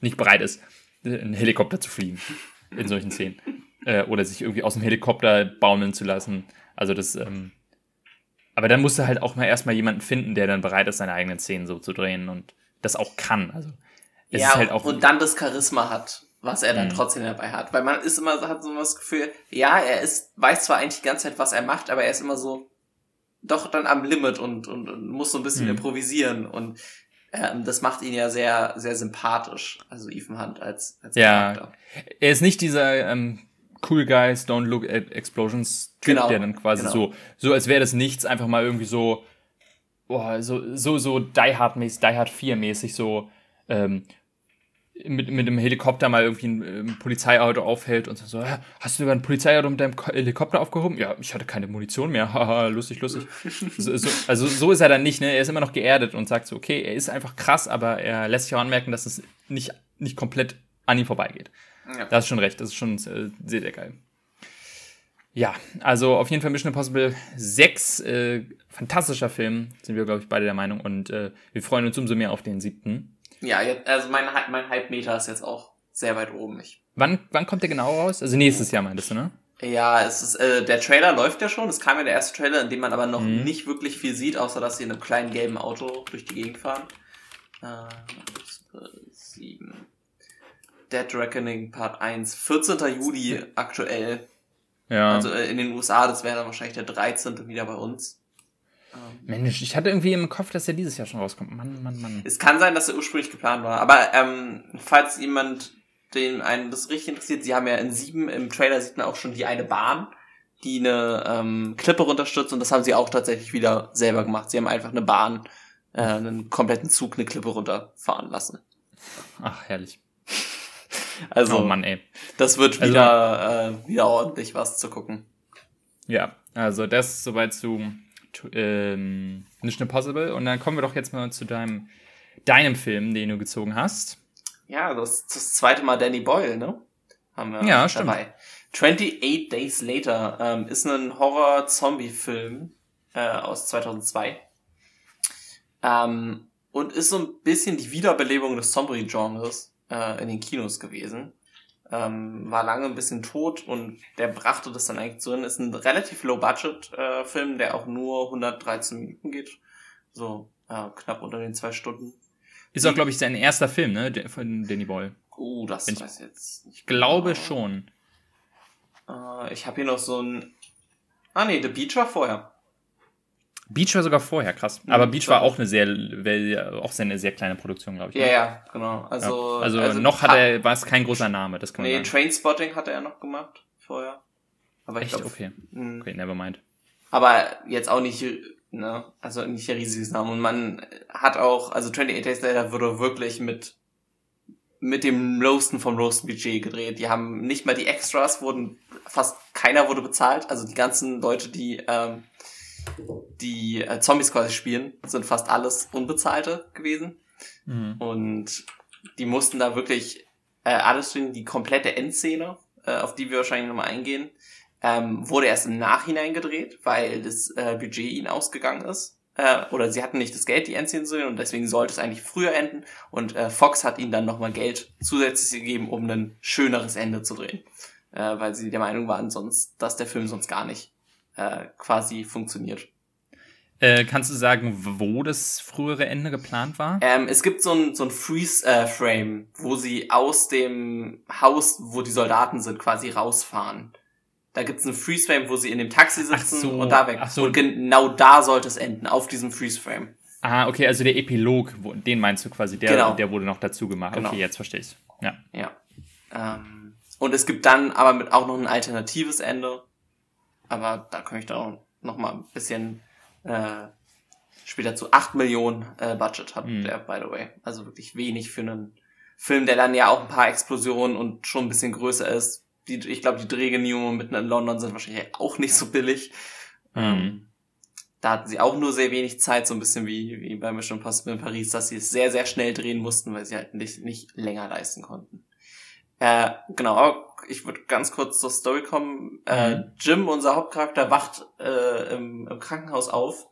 Speaker 1: nicht bereit ist, einen Helikopter zu fliegen in solchen Szenen. Äh, oder sich irgendwie aus dem Helikopter baumeln zu lassen. Also das, ähm, aber dann musst du halt auch mal erstmal jemanden finden, der dann bereit ist, seine eigenen Szenen so zu drehen und das auch kann. Also
Speaker 2: es ja, ist halt auch und dann das Charisma hat, was er dann mhm. trotzdem dabei hat. Weil man ist immer, hat so das Gefühl, ja, er ist, weiß zwar eigentlich die ganze Zeit, was er macht, aber er ist immer so doch dann am Limit und, und, und muss so ein bisschen mhm. improvisieren und ähm, das macht ihn ja sehr, sehr sympathisch, also Ethan Hunt als, als
Speaker 1: ja, Charakter. Er ist nicht dieser ähm, Cool Guys Don't Look at Explosions Typ, genau, der dann quasi genau. so, so als wäre das nichts, einfach mal irgendwie so, boah, so, so, so Die Hard mäßig, Die Hard 4 mäßig so, ähm, mit, mit dem Helikopter mal irgendwie ein, ein ähm, Polizeiauto aufhält und so, hast du über ein Polizeiauto mit deinem Helikopter aufgehoben? Ja, ich hatte keine Munition mehr, [LAUGHS] haha, lustig, lustig. so, so, also so ist er dann nicht, ne? Er ist immer noch geerdet und sagt so, okay, er ist einfach krass, aber er lässt sich auch anmerken, dass es nicht, nicht komplett an ihm vorbeigeht. Ja. Da hast schon recht, das ist schon äh, sehr, sehr geil. Ja, also auf jeden Fall Mission Impossible 6, äh, fantastischer Film, sind wir, glaube ich, beide der Meinung. Und äh, wir freuen uns umso mehr auf den siebten.
Speaker 2: Ja, also mein, mein Hype-Meter ist jetzt auch sehr weit oben. Ich
Speaker 1: wann, wann kommt der genau raus? Also nächstes Jahr meintest du, ne?
Speaker 2: Ja, es ist, äh, der Trailer läuft ja schon. Es kam ja der erste Trailer, in dem man aber noch mhm. nicht wirklich viel sieht, außer dass sie in einem kleinen gelben Auto durch die Gegend fahren. Äh, 7. Dead Reckoning Part 1. 14. Juli aktuell. Ja. Also äh, in den USA, das wäre dann wahrscheinlich der 13. wieder bei uns.
Speaker 1: Ähm. Mensch, ich hatte irgendwie im Kopf, dass er dieses Jahr schon rauskommt. Mann, Mann, Mann.
Speaker 2: Es kann sein, dass er ursprünglich geplant war. Aber ähm, falls jemand, den einen das richtig interessiert, sie haben ja in 7 im Trailer sieht man auch schon die eine Bahn, die eine ähm, Klippe runterstürzt und das haben sie auch tatsächlich wieder selber gemacht. Sie haben einfach eine Bahn, äh, einen kompletten Zug eine Klippe runterfahren lassen.
Speaker 1: Ach, herrlich.
Speaker 2: Also, oh Mann, ey. Das wird also- wieder, also, äh, wieder ordentlich was zu gucken.
Speaker 1: Ja, also das soweit zu ähm, Mission Impossible. Und dann kommen wir doch jetzt mal zu deinem, deinem Film, den du gezogen hast.
Speaker 2: Ja, das, das zweite Mal Danny Boyle, ne? Haben wir ja, stimmt. dabei. 28 Days Later ähm, ist ein Horror-Zombie-Film äh, aus 2002. Ähm, und ist so ein bisschen die Wiederbelebung des Zombie-Genres äh, in den Kinos gewesen. Ähm, war lange ein bisschen tot und der brachte das dann eigentlich so hin. Ist ein relativ Low-Budget-Film, äh, der auch nur 113 Minuten geht. So äh, knapp unter den zwei Stunden.
Speaker 1: Ist auch, glaube ich, sein erster Film, ne? Von Danny Boyle.
Speaker 2: Oh, das Wenn weiß ich jetzt
Speaker 1: nicht. Ich glaube genau. schon.
Speaker 2: Äh, ich habe hier noch so ein. Ah nee, The Beach war vorher.
Speaker 1: Beach war sogar vorher, krass. Aber Beach war auch eine sehr, auch eine sehr kleine Produktion, glaube ich.
Speaker 2: Ja, ne? ja, genau. Also,
Speaker 1: ja. also, also, noch hat er, war es kein großer Name, das
Speaker 2: kann man Nee, Trainspotting hatte er noch gemacht vorher.
Speaker 1: Aber Echt? Glaub, okay. Mh. Okay, never mind.
Speaker 2: Aber jetzt auch nicht, ne, also nicht ein riesiges Name. Und man hat auch, also 28 Days Later wurde wirklich mit, mit dem lowsten vom lowsten Budget gedreht. Die haben nicht mal die Extras wurden, fast keiner wurde bezahlt. Also die ganzen Leute, die, ähm, die äh, Zombies quasi spielen, sind fast alles Unbezahlte gewesen. Mhm. Und die mussten da wirklich äh, alles drin, die komplette Endszene, äh, auf die wir wahrscheinlich nochmal eingehen, ähm, wurde erst im Nachhinein gedreht, weil das äh, Budget ihnen ausgegangen ist. Äh, oder sie hatten nicht das Geld, die Endszene zu sehen und deswegen sollte es eigentlich früher enden. Und äh, Fox hat ihnen dann nochmal Geld zusätzlich gegeben, um ein schöneres Ende zu drehen. Äh, weil sie der Meinung waren, sonst, dass der Film sonst gar nicht äh, quasi funktioniert.
Speaker 1: Äh, kannst du sagen, wo das frühere Ende geplant war?
Speaker 2: Ähm, es gibt so ein, so ein Freeze-Frame, äh, wo sie aus dem Haus, wo die Soldaten sind, quasi rausfahren. Da gibt's einen Freeze-Frame, wo sie in dem Taxi sitzen so, und da weg. Ach so. Und genau da sollte es enden, auf diesem Freeze-Frame.
Speaker 1: Ah, okay, also der Epilog, den meinst du quasi, der, genau. der wurde noch dazu gemacht. Genau. Okay, jetzt verstehe ich's. Ja.
Speaker 2: Ja. Ähm, und es gibt dann aber mit auch noch ein alternatives Ende, aber da kann ich da auch noch mal ein bisschen äh, später zu 8 Millionen äh, Budget hat mhm. der, by the way. Also wirklich wenig für einen Film, der dann ja auch ein paar Explosionen und schon ein bisschen größer ist. Die, ich glaube, die Drehgenehmigungen mitten in London sind wahrscheinlich auch nicht so billig. Mhm. Ähm, da hatten sie auch nur sehr wenig Zeit, so ein bisschen wie, wie bei Mission Impossible in Paris, dass sie es sehr, sehr schnell drehen mussten, weil sie halt nicht, nicht länger leisten konnten. Äh, genau, ich würde ganz kurz zur Story kommen. Äh, mhm. Jim, unser Hauptcharakter, wacht äh, im, im Krankenhaus auf.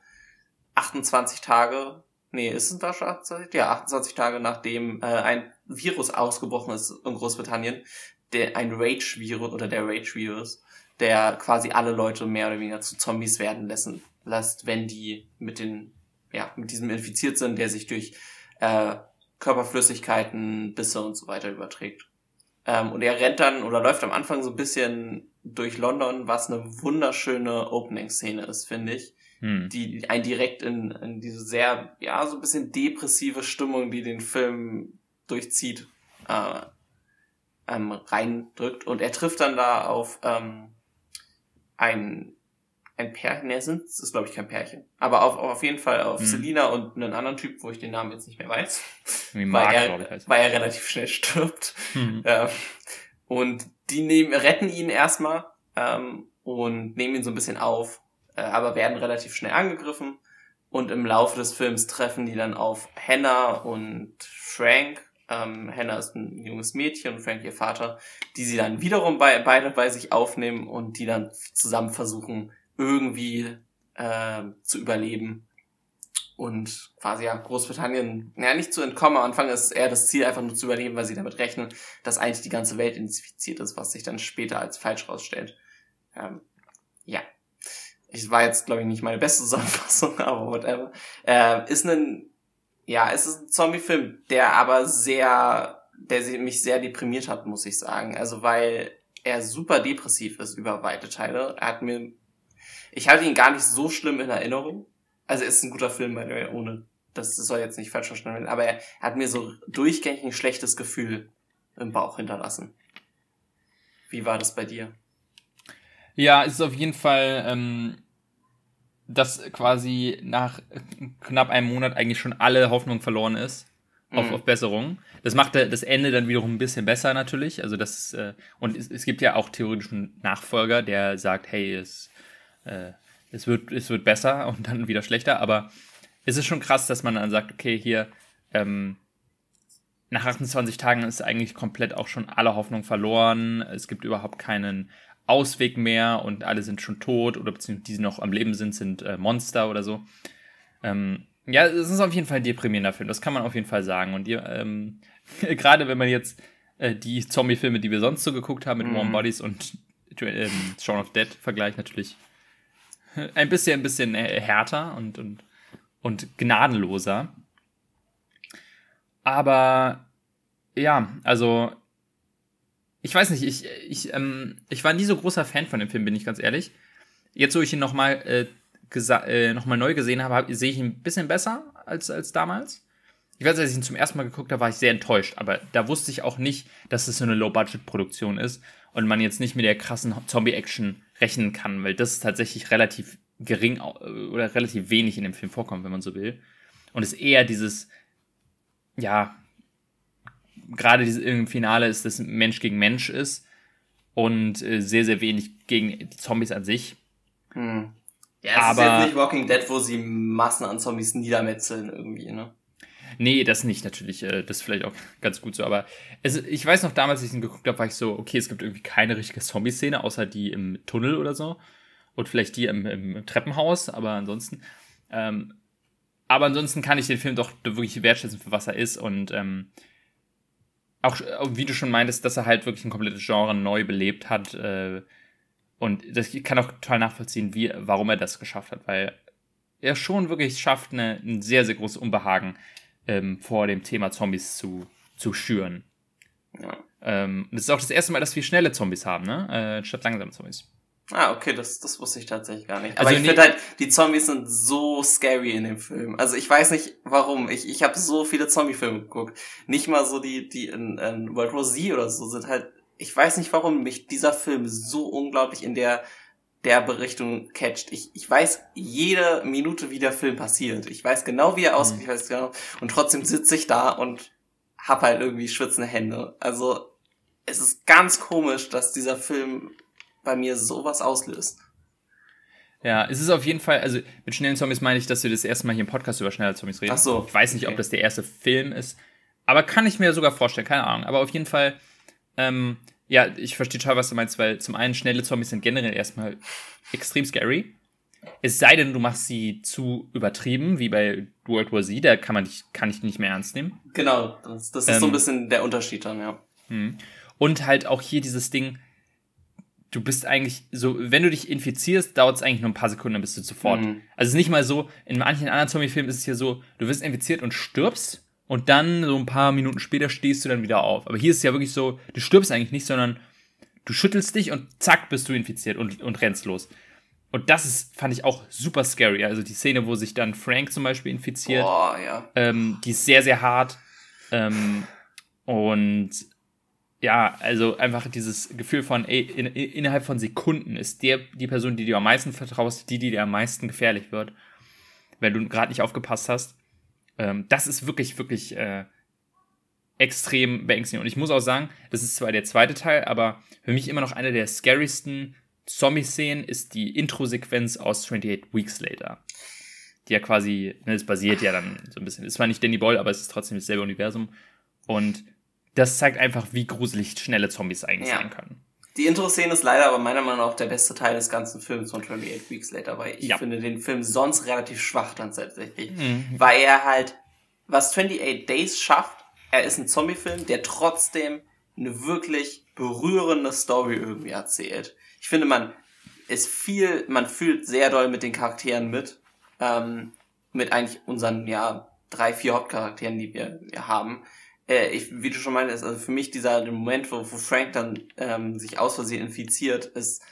Speaker 2: 28 Tage, nee, ist es da schon 28? Ja, 28 Tage nachdem äh, ein Virus ausgebrochen ist in Großbritannien, der ein Rage-Virus oder der Rage-Virus, der quasi alle Leute mehr oder weniger zu Zombies werden lassen, lässt, wenn die mit den, ja, mit diesem infiziert sind, der sich durch äh, Körperflüssigkeiten, Bisse und so weiter überträgt. Ähm, und er rennt dann oder läuft am Anfang so ein bisschen durch London, was eine wunderschöne Opening-Szene ist, finde ich. Hm. Die einen direkt in, in diese sehr, ja, so ein bisschen depressive Stimmung, die den Film durchzieht, äh, ähm, reindrückt. Und er trifft dann da auf ähm, ein ein Pärchen, ne, sind, das ist glaube ich kein Pärchen, aber auf, auf jeden Fall auf hm. Selina und einen anderen Typ, wo ich den Namen jetzt nicht mehr weiß, Wie Mark, weil, er, ich, weil er relativ schnell stirbt. Hm. Ähm, und die nehmen, retten ihn erstmal ähm, und nehmen ihn so ein bisschen auf, äh, aber werden relativ schnell angegriffen. Und im Laufe des Films treffen die dann auf Hannah und Frank. Ähm, Hannah ist ein junges Mädchen und Frank ihr Vater, die sie dann wiederum bei, beide bei sich aufnehmen und die dann zusammen versuchen, irgendwie äh, zu überleben und quasi ja Großbritannien, ja nicht zu entkommen, am Anfang ist eher das Ziel einfach nur zu überleben, weil sie damit rechnen, dass eigentlich die ganze Welt infiziert ist, was sich dann später als falsch rausstellt. Ähm, ja. Ich war jetzt, glaube ich, nicht meine beste Zusammenfassung, [LAUGHS] aber whatever. Äh, ist ein, ja, es ist ein Zombie-Film, der aber sehr, der mich sehr deprimiert hat, muss ich sagen. Also, weil er super depressiv ist über weite Teile. Er hat mir, ich halte ihn gar nicht so schlimm in Erinnerung. Also, ist ein guter Film, weil ohne, das soll jetzt nicht falsch verstanden werden, aber er hat mir so durchgängig ein schlechtes Gefühl im Bauch hinterlassen. Wie war das bei dir?
Speaker 1: Ja, es ist auf jeden Fall, ähm, dass quasi nach knapp einem Monat eigentlich schon alle Hoffnung verloren ist auf, mhm. auf Besserung. Das macht das Ende dann wiederum ein bisschen besser natürlich. Also das äh, und es, es gibt ja auch theoretisch einen Nachfolger, der sagt, hey, es, äh, es wird es wird besser [LAUGHS] und dann wieder schlechter. Aber es ist schon krass, dass man dann sagt, okay, hier ähm, nach 28 Tagen ist eigentlich komplett auch schon alle Hoffnung verloren. Es gibt überhaupt keinen Ausweg mehr und alle sind schon tot oder beziehungsweise die, die noch am Leben sind, sind äh, Monster oder so. Ähm, ja, es ist auf jeden Fall ein deprimierender Film, das kann man auf jeden Fall sagen. Und ihr, ähm, [LAUGHS] gerade wenn man jetzt äh, die Zombie-Filme, die wir sonst so geguckt haben mit mhm. Warm Bodies und ähm, Shaun of Dead vergleicht, natürlich [LAUGHS] ein bisschen, ein bisschen äh, härter und, und, und gnadenloser. Aber ja, also ich weiß nicht, ich, ich, ähm, ich war nie so großer Fan von dem Film, bin ich ganz ehrlich. Jetzt, wo ich ihn nochmal äh, äh, noch neu gesehen habe, hab, sehe ich ihn ein bisschen besser als, als damals. Ich weiß, als ich ihn zum ersten Mal geguckt habe, war ich sehr enttäuscht, aber da wusste ich auch nicht, dass es so eine Low-Budget-Produktion ist und man jetzt nicht mit der krassen Zombie-Action rechnen kann, weil das tatsächlich relativ gering äh, oder relativ wenig in dem Film vorkommt, wenn man so will. Und es eher dieses, ja, gerade im Finale ist, dass Mensch gegen Mensch ist und äh, sehr, sehr wenig gegen die Zombies an sich.
Speaker 2: Hm. Ja, es aber, ist jetzt nicht Walking Dead, wo sie Massen an Zombies niedermetzeln irgendwie, ne?
Speaker 1: Nee, das nicht natürlich. Äh, das ist vielleicht auch [LAUGHS] ganz gut so. Aber es, ich weiß noch damals, als ich ihn geguckt habe, war ich so, okay, es gibt irgendwie keine richtige Zombie-Szene, außer die im Tunnel oder so. Und vielleicht die im, im Treppenhaus, aber ansonsten. Ähm, aber ansonsten kann ich den Film doch wirklich wertschätzen, für was er ist. Und ähm, auch, wie du schon meintest, dass er halt wirklich ein komplettes Genre neu belebt hat. Äh, und das, ich kann auch total nachvollziehen, wie, warum er das geschafft hat, weil er schon wirklich schafft, eine, ein sehr, sehr großes Unbehagen ähm, vor dem Thema Zombies zu, zu schüren. Ja. Ähm, das ist auch das erste Mal, dass wir schnelle Zombies haben, ne? Äh, statt langsame Zombies.
Speaker 2: Ah, okay, das, das wusste ich tatsächlich gar nicht. Aber also ich finde halt, die Zombies sind so scary in dem Film. Also ich weiß nicht warum. Ich, ich habe so viele Zombie-Filme geguckt. Nicht mal so die, die in, in World War Z oder so sind halt. Ich weiß nicht, warum mich dieser Film so unglaublich in der der Berichtung catcht. Ich, ich weiß jede Minute, wie der Film passiert. Ich weiß genau, wie er aussieht. Mhm. Ich weiß genau. Und trotzdem sitze ich da und hab halt irgendwie schwitzende Hände. Also es ist ganz komisch, dass dieser Film bei mir sowas auslöst.
Speaker 1: Ja, es ist auf jeden Fall, also mit schnellen Zombies meine ich, dass wir das erste Mal hier im Podcast über schnelle Zombies reden. Ach so. Ich weiß nicht, okay. ob das der erste Film ist, aber kann ich mir sogar vorstellen, keine Ahnung. Aber auf jeden Fall, ähm, ja, ich verstehe total, was du meinst, weil zum einen schnelle Zombies sind generell erstmal extrem scary. Es sei denn, du machst sie zu übertrieben, wie bei World War Z, da kann man dich, kann ich nicht mehr ernst nehmen.
Speaker 2: Genau, das, das ist ähm, so ein bisschen der Unterschied dann, ja.
Speaker 1: Hm. Und halt auch hier dieses Ding, du bist eigentlich so, wenn du dich infizierst, dauert es eigentlich nur ein paar Sekunden, dann bist du sofort. Mhm. Also es ist nicht mal so, in manchen anderen Zombie-Filmen ist es hier so, du wirst infiziert und stirbst und dann so ein paar Minuten später stehst du dann wieder auf. Aber hier ist es ja wirklich so, du stirbst eigentlich nicht, sondern du schüttelst dich und zack bist du infiziert und, und rennst los. Und das ist, fand ich auch super scary. Also die Szene, wo sich dann Frank zum Beispiel infiziert,
Speaker 2: oh, ja.
Speaker 1: ähm, die ist sehr, sehr hart. Ähm, und ja, also einfach dieses Gefühl von, ey, in, in, innerhalb von Sekunden ist der die Person, die du am meisten vertraust, die, die dir am meisten gefährlich wird, wenn du gerade nicht aufgepasst hast. Ähm, das ist wirklich, wirklich äh, extrem beängstigend. Und ich muss auch sagen, das ist zwar der zweite Teil, aber für mich immer noch eine der scarysten Zombie-Szenen ist die Intro-Sequenz aus 28 Weeks Later. Die ja quasi, ne, es basiert ja dann so ein bisschen, es war nicht Danny Boyle, aber es ist trotzdem dasselbe Universum. Und das zeigt einfach, wie gruselig schnelle Zombies eigentlich ja. sein können.
Speaker 2: Die Intro-Szene ist leider aber meiner Meinung nach der beste Teil des ganzen Films von 28 Weeks Later, weil ich ja. finde den Film sonst relativ schwach dann tatsächlich. Mhm. Weil er halt, was 28 Days schafft, er ist ein Zombie-Film, der trotzdem eine wirklich berührende Story irgendwie erzählt. Ich finde, man, ist viel, man fühlt sehr doll mit den Charakteren mit. Ähm, mit eigentlich unseren, ja, drei, vier Hauptcharakteren, die wir, wir haben. Äh, ich, wie du schon meintest, also für mich dieser Moment, wo, wo Frank dann ähm, sich aus Versehen infiziert, ist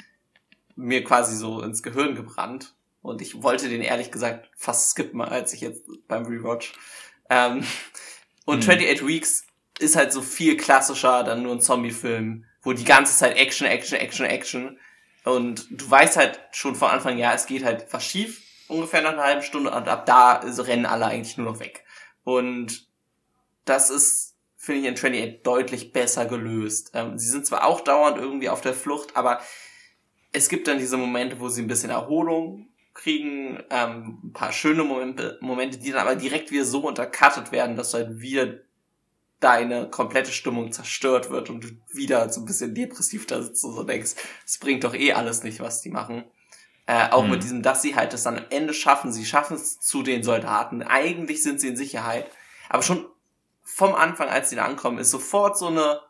Speaker 2: mir quasi so ins Gehirn gebrannt. Und ich wollte den ehrlich gesagt fast skippen, als ich jetzt beim Rewatch. Ähm, und hm. 28 Weeks ist halt so viel klassischer dann nur ein Zombie-Film, wo die ganze Zeit Action, Action, Action, Action. Und du weißt halt schon von Anfang, ja, es geht halt was schief, ungefähr nach einer halben Stunde, und ab da rennen alle eigentlich nur noch weg. Und das ist, finde ich, in 28 deutlich besser gelöst. Ähm, sie sind zwar auch dauernd irgendwie auf der Flucht, aber es gibt dann diese Momente, wo sie ein bisschen Erholung kriegen, ähm, ein paar schöne Momente, Momente, die dann aber direkt wieder so untercuttet werden, dass du halt wieder deine komplette Stimmung zerstört wird und du wieder so ein bisschen depressiv da sitzt und so denkst, es bringt doch eh alles nicht, was die machen. Äh, auch mhm. mit diesem, dass sie halt es dann am Ende schaffen, sie schaffen es zu den Soldaten. Eigentlich sind sie in Sicherheit. Aber schon vom Anfang, als sie da ankommen, ist sofort so eine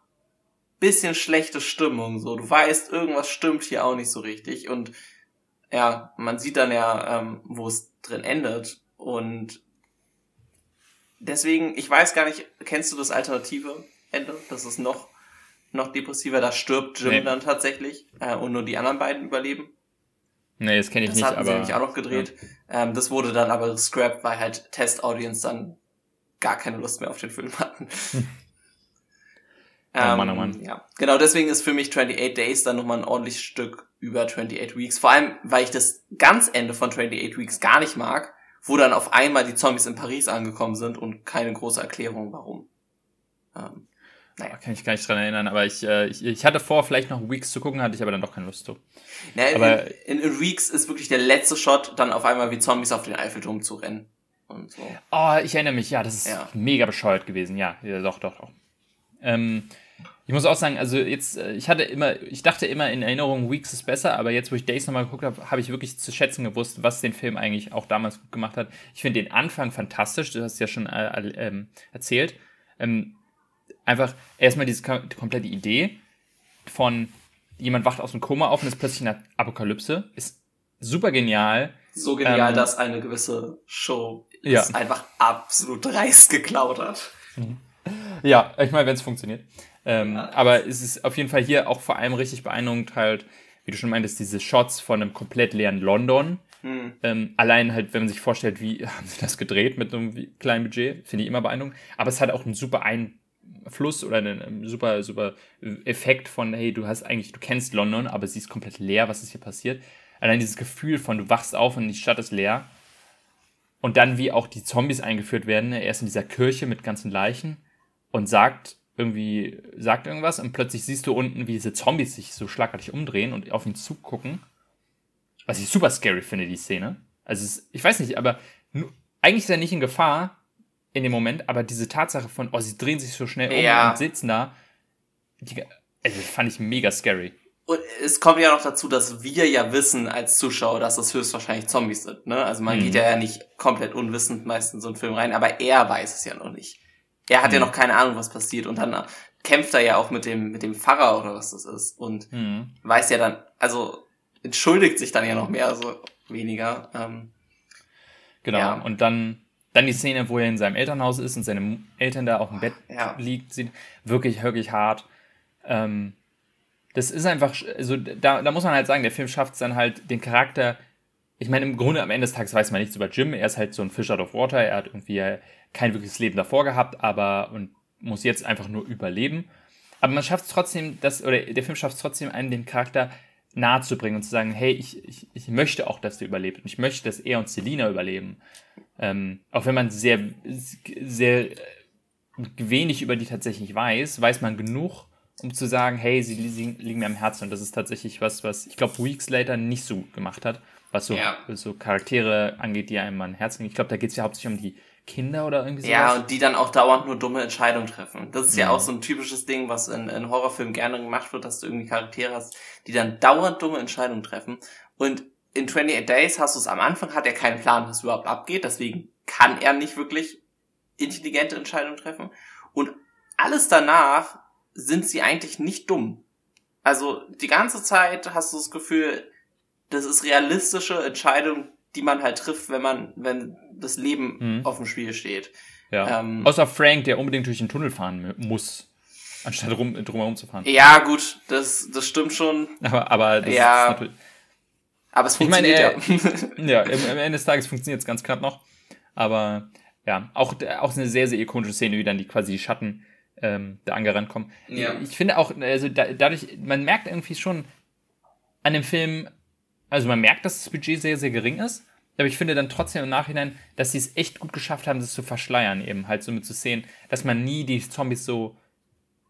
Speaker 2: bisschen schlechte Stimmung. So, du weißt, irgendwas stimmt hier auch nicht so richtig. Und ja, man sieht dann ja, ähm, wo es drin endet. Und deswegen, ich weiß gar nicht, kennst du das alternative Ende? Das ist noch, noch depressiver. Da stirbt Jim nee. dann tatsächlich äh, und nur die anderen beiden überleben.
Speaker 1: Nee, das kenne ich
Speaker 2: das
Speaker 1: nicht,
Speaker 2: hatten
Speaker 1: aber.
Speaker 2: Sie nämlich auch noch gedreht. Ja. Ähm, das wurde dann aber gescrapped, weil halt Test-Audience dann gar keine Lust mehr auf den Film hatten.
Speaker 1: Oh Mann, oh Mann.
Speaker 2: Ähm, ja, genau deswegen ist für mich 28 Days dann nochmal ein ordentliches Stück über 28 Weeks. Vor allem, weil ich das ganz Ende von 28 Weeks gar nicht mag, wo dann auf einmal die Zombies in Paris angekommen sind und keine große Erklärung, warum.
Speaker 1: Ähm, naja. Kann ich gar nicht dran erinnern, aber ich, äh, ich, ich hatte vor, vielleicht noch Weeks zu gucken, hatte ich aber dann doch keine Lust zu.
Speaker 2: Naja, aber in, in, in Weeks ist wirklich der letzte Shot, dann auf einmal wie Zombies auf den Eiffelturm zu rennen. Und so.
Speaker 1: Oh, ich erinnere mich, ja, das ist ja. mega bescheuert gewesen, ja, ja doch, doch, doch. Ähm, ich muss auch sagen, also jetzt, äh, ich hatte immer, ich dachte immer in Erinnerung, Weeks ist besser, aber jetzt, wo ich Days nochmal geguckt habe, habe ich wirklich zu schätzen gewusst, was den Film eigentlich auch damals gut gemacht hat. Ich finde den Anfang fantastisch, du hast es ja schon äh, äh, erzählt. Ähm, einfach erstmal diese komplette Idee von jemand wacht aus dem Koma auf und ist plötzlich eine Apokalypse, ist super genial.
Speaker 2: So genial, ähm, dass eine gewisse Show ja. es einfach absolut dreist geklaut hat.
Speaker 1: Ja, ich meine, wenn es funktioniert. Ähm, ja. Aber es ist auf jeden Fall hier auch vor allem richtig beeindruckend, halt, wie du schon meintest, diese Shots von einem komplett leeren London. Hm. Ähm, allein halt, wenn man sich vorstellt, wie [LAUGHS] haben sie das gedreht mit einem kleinen Budget, finde ich immer beeindruckend. Aber es hat auch einen super Einfluss oder einen super, super Effekt von, hey, du hast eigentlich, du kennst London, aber sie ist komplett leer, was ist hier passiert. Allein dieses Gefühl von, du wachst auf und die Stadt ist leer und dann, wie auch die Zombies eingeführt werden. Er ist in dieser Kirche mit ganzen Leichen und sagt irgendwie, sagt irgendwas und plötzlich siehst du unten, wie diese Zombies sich so schlagartig umdrehen und auf ihn zugucken. Was ich super scary finde, die Szene. Also, es, ich weiß nicht, aber eigentlich ist er nicht in Gefahr in dem Moment, aber diese Tatsache von, oh, sie drehen sich so schnell um ja. und sitzen da, die, also, fand ich mega scary.
Speaker 2: Und es kommt ja noch dazu, dass wir ja wissen als Zuschauer, dass das höchstwahrscheinlich Zombies sind. Ne? Also man hm. geht ja nicht komplett unwissend meistens in so einen Film rein, aber er weiß es ja noch nicht. Er hat hm. ja noch keine Ahnung, was passiert. Und dann kämpft er ja auch mit dem, mit dem Pfarrer oder was das ist. Und hm. weiß ja dann, also entschuldigt sich dann ja noch mehr, so weniger. Ähm,
Speaker 1: genau. Ja. Und dann, dann die Szene, wo er in seinem Elternhaus ist und seine Eltern da auf dem Bett ja. liegt, sieht wirklich, wirklich hart. Ähm, das ist einfach, also da, da muss man halt sagen, der Film schafft es dann halt, den Charakter, ich meine, im Grunde am Ende des Tages weiß man nichts über Jim, er ist halt so ein Fish out of water, er hat irgendwie kein wirkliches Leben davor gehabt, aber und muss jetzt einfach nur überleben. Aber man schafft es trotzdem, das, oder der Film schafft es trotzdem, einen den Charakter nahe zu bringen und zu sagen, hey, ich, ich, ich möchte auch, dass der überlebt und ich möchte, dass er und Selina überleben. Ähm, auch wenn man sehr, sehr wenig über die tatsächlich weiß, weiß man genug, um zu sagen, hey, sie liegen mir am Herzen. Und das ist tatsächlich was, was ich glaube, Weeks Later nicht so gemacht hat, was so, ja. so Charaktere angeht, die einem an Herzen liegen. Ich glaube, da geht es ja hauptsächlich um die Kinder oder irgendwie
Speaker 2: so. Ja, und die dann auch dauernd nur dumme Entscheidungen treffen. Das ist ja, ja auch so ein typisches Ding, was in, in Horrorfilmen gerne gemacht wird, dass du irgendwie Charaktere hast, die dann dauernd dumme Entscheidungen treffen. Und in 28 Days hast du es am Anfang, hat er keinen Plan, was überhaupt abgeht, deswegen kann er nicht wirklich intelligente Entscheidungen treffen. Und alles danach sind sie eigentlich nicht dumm. Also die ganze Zeit hast du das Gefühl, das ist realistische Entscheidung, die man halt trifft, wenn man, wenn das Leben mhm. auf dem Spiel steht.
Speaker 1: Ja. Ähm, Außer Frank, der unbedingt durch den Tunnel fahren muss, anstatt rum, drumherum zu fahren.
Speaker 2: Ja, gut, das, das stimmt schon.
Speaker 1: Aber, aber das
Speaker 2: ja. ist natürlich. Aber es funktioniert
Speaker 1: ich meine, ja. [LAUGHS] ja, im, am Ende des Tages funktioniert es ganz knapp noch. Aber ja, auch, auch eine sehr, sehr ikonische Szene, wie dann die quasi die Schatten ähm, der angerannt kommen. Ja. Ich finde auch, also da, dadurch, man merkt irgendwie schon an dem Film, also man merkt, dass das Budget sehr, sehr gering ist. Aber ich finde dann trotzdem im Nachhinein, dass sie es echt gut geschafft haben, das zu verschleiern, eben halt so mit zu sehen, dass man nie die Zombies so,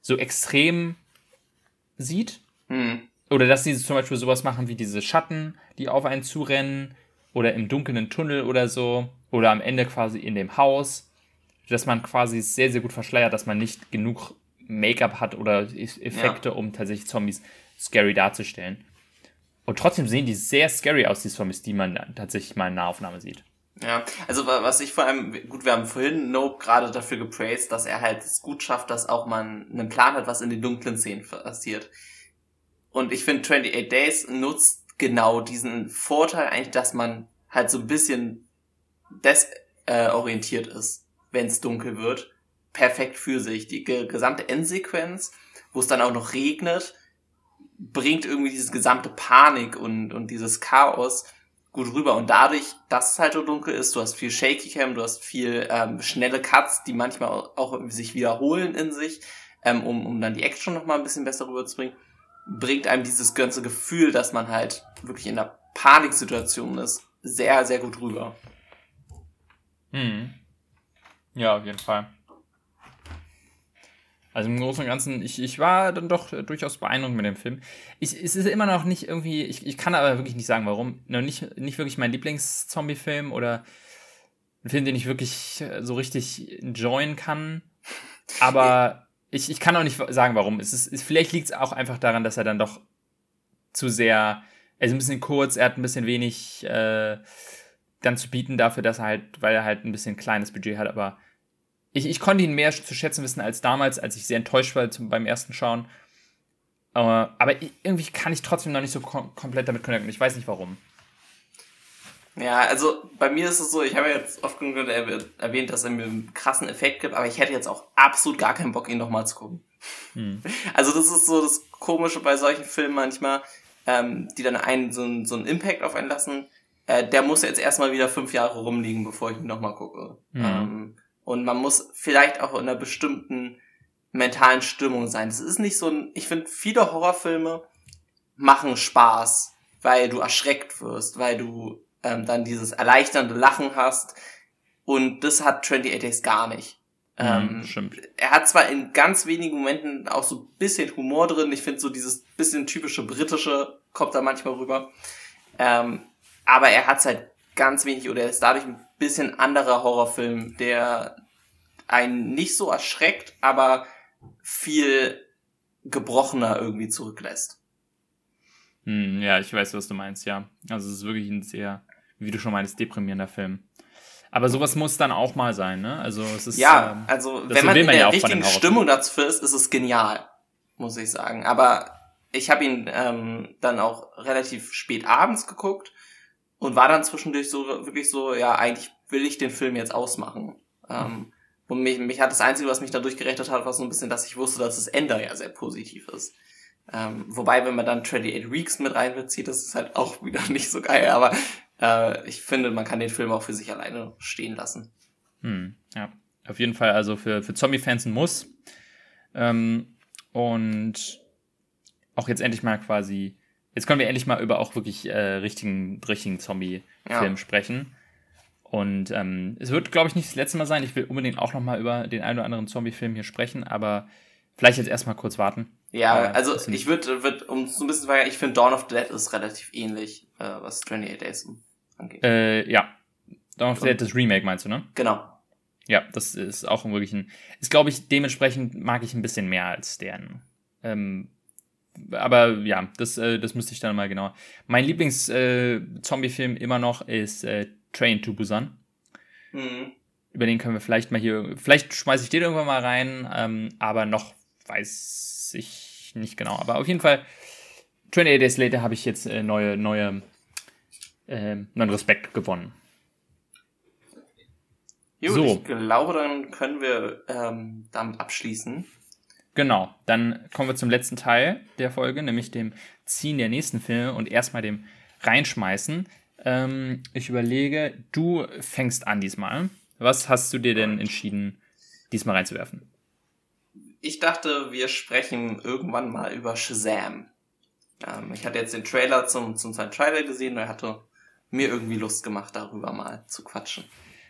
Speaker 1: so extrem sieht.
Speaker 2: Hm.
Speaker 1: Oder dass sie zum Beispiel sowas machen wie diese Schatten, die auf einen zurennen. Oder im dunklen Tunnel oder so. Oder am Ende quasi in dem Haus. Dass man quasi sehr, sehr gut verschleiert, dass man nicht genug Make-up hat oder Effekte, ja. um tatsächlich Zombies scary darzustellen. Und trotzdem sehen die sehr scary aus, die Zombies, die man tatsächlich mal in Nahaufnahme sieht.
Speaker 2: Ja, also was ich vor allem, gut, wir haben vorhin Nope gerade dafür gepraised, dass er halt es gut schafft, dass auch man einen Plan hat, was in den dunklen Szenen passiert. Und ich finde, 28 Days nutzt genau diesen Vorteil eigentlich, dass man halt so ein bisschen desorientiert äh, ist, wenn es dunkel wird. Perfekt für sich. Die gesamte Endsequenz, wo es dann auch noch regnet, bringt irgendwie diese gesamte Panik und, und dieses Chaos gut rüber. Und dadurch, dass es halt so dunkel ist, du hast viel Shaky Cam, du hast viel ähm, schnelle Cuts, die manchmal auch sich wiederholen in sich, ähm, um, um dann die Action noch mal ein bisschen besser rüberzubringen, bringt einem dieses ganze Gefühl, dass man halt wirklich in einer Paniksituation ist, sehr, sehr gut rüber.
Speaker 1: Hm. Ja, auf jeden Fall. Also im Großen und Ganzen, ich, ich war dann doch durchaus beeindruckt mit dem Film. Ich, es ist immer noch nicht irgendwie, ich, ich kann aber wirklich nicht sagen, warum. Noch nicht, nicht wirklich mein Lieblings-Zombie-Film oder ein Film, den ich wirklich so richtig enjoyen kann. [LAUGHS] Aber ich, ich kann auch nicht sagen, warum. Es ist, vielleicht liegt es auch einfach daran, dass er dann doch zu sehr, er ist ein bisschen kurz, er hat ein bisschen wenig äh, dann zu bieten dafür, dass er halt, weil er halt ein bisschen kleines Budget hat, aber ich, ich konnte ihn mehr zu schätzen wissen als damals, als ich sehr enttäuscht war zum, beim ersten Schauen. Aber, aber irgendwie kann ich trotzdem noch nicht so kom komplett damit connecten. Ich weiß nicht warum.
Speaker 2: Ja, also bei mir ist es so, ich habe ja jetzt oft genug erwähnt, dass er mir einen krassen Effekt gibt, aber ich hätte jetzt auch absolut gar keinen Bock, ihn nochmal zu gucken. Hm. [LAUGHS] Also das ist so das Komische bei solchen Filmen manchmal, ähm, die dann einen so, einen so einen Impact auf einen lassen. Äh, der muss jetzt erstmal wieder fünf Jahre rumliegen, bevor ich ihn nochmal gucke. Hm. Ähm, und man muss vielleicht auch in einer bestimmten mentalen Stimmung sein. Es ist nicht so ein, ich finde, viele Horrorfilme machen Spaß, weil du erschreckt wirst, weil du ähm, dann dieses erleichternde Lachen hast. Und das hat 28 Days gar nicht.
Speaker 1: Mhm, ähm,
Speaker 2: er hat zwar in ganz wenigen Momenten auch so ein bisschen Humor drin. Ich finde so dieses bisschen typische britische kommt da manchmal rüber. Ähm, aber er hat halt ganz wenig oder er ist dadurch ein bisschen anderer Horrorfilm, der einen nicht so erschreckt, aber viel gebrochener irgendwie zurücklässt.
Speaker 1: Hm, ja, ich weiß, was du meinst, ja. Also es ist wirklich ein sehr, wie du schon meinst, deprimierender Film. Aber sowas muss dann auch mal sein, ne? Also es ist
Speaker 2: ja, ähm, also wenn man in der ja richtigen Stimmung dafür ist, ist es genial, muss ich sagen. Aber ich habe ihn ähm, dann auch relativ spät abends geguckt und war dann zwischendurch so wirklich so, ja, eigentlich will ich den Film jetzt ausmachen. Ähm, und mich, mich hat das Einzige, was mich da durchgerechnet hat, war so ein bisschen, dass ich wusste, dass das Ende ja sehr positiv ist. Ähm, wobei, wenn man dann 28 Weeks mit reinbezieht, das ist halt auch wieder [LAUGHS] nicht so geil. Aber äh, ich finde, man kann den Film auch für sich alleine stehen lassen.
Speaker 1: Hm, ja, auf jeden Fall. Also für, für Zombie-Fans ein Muss. Ähm, und auch jetzt endlich mal quasi, jetzt können wir endlich mal über auch wirklich äh, richtigen, richtigen Zombie-Film ja. sprechen. Und ähm, es wird, glaube ich, nicht das letzte Mal sein. Ich will unbedingt auch noch mal über den einen oder anderen Zombie-Film hier sprechen, aber vielleicht jetzt erstmal kurz warten.
Speaker 2: Ja, äh, also ich würde, würd, um so ein bisschen zu sagen, ich finde Dawn of the Dead ist relativ ähnlich, äh, was 28 Days
Speaker 1: angeht. Äh, ja. Dawn of the Dead, das Remake meinst du, ne?
Speaker 2: Genau.
Speaker 1: Ja, das ist auch wirklich ein, ist glaube ich, dementsprechend mag ich ein bisschen mehr als deren. Ähm, aber ja, das, äh, das müsste ich dann mal genau. Mein Lieblings-Zombie-Film äh, immer noch ist äh, Train to Busan. Mhm. Über den können wir vielleicht mal hier, vielleicht schmeiße ich den irgendwann mal rein, ähm, aber noch weiß ich nicht genau. Aber auf jeden Fall, 28 Days Later habe ich jetzt äh, neue, neue ähm, neuen Respekt gewonnen.
Speaker 2: Gut, so. ich glaube, dann können wir ähm, damit abschließen.
Speaker 1: Genau, dann kommen wir zum letzten Teil der Folge, nämlich dem Ziehen der nächsten Filme und erstmal dem Reinschmeißen. Ähm, ich überlege, du fängst an diesmal. Was hast du dir denn entschieden, diesmal reinzuwerfen?
Speaker 2: Ich dachte, wir sprechen irgendwann mal über Shazam. Ähm, ich hatte jetzt den Trailer zum, zum zweiten Trailer gesehen und er hatte mir irgendwie Lust gemacht, darüber mal zu quatschen.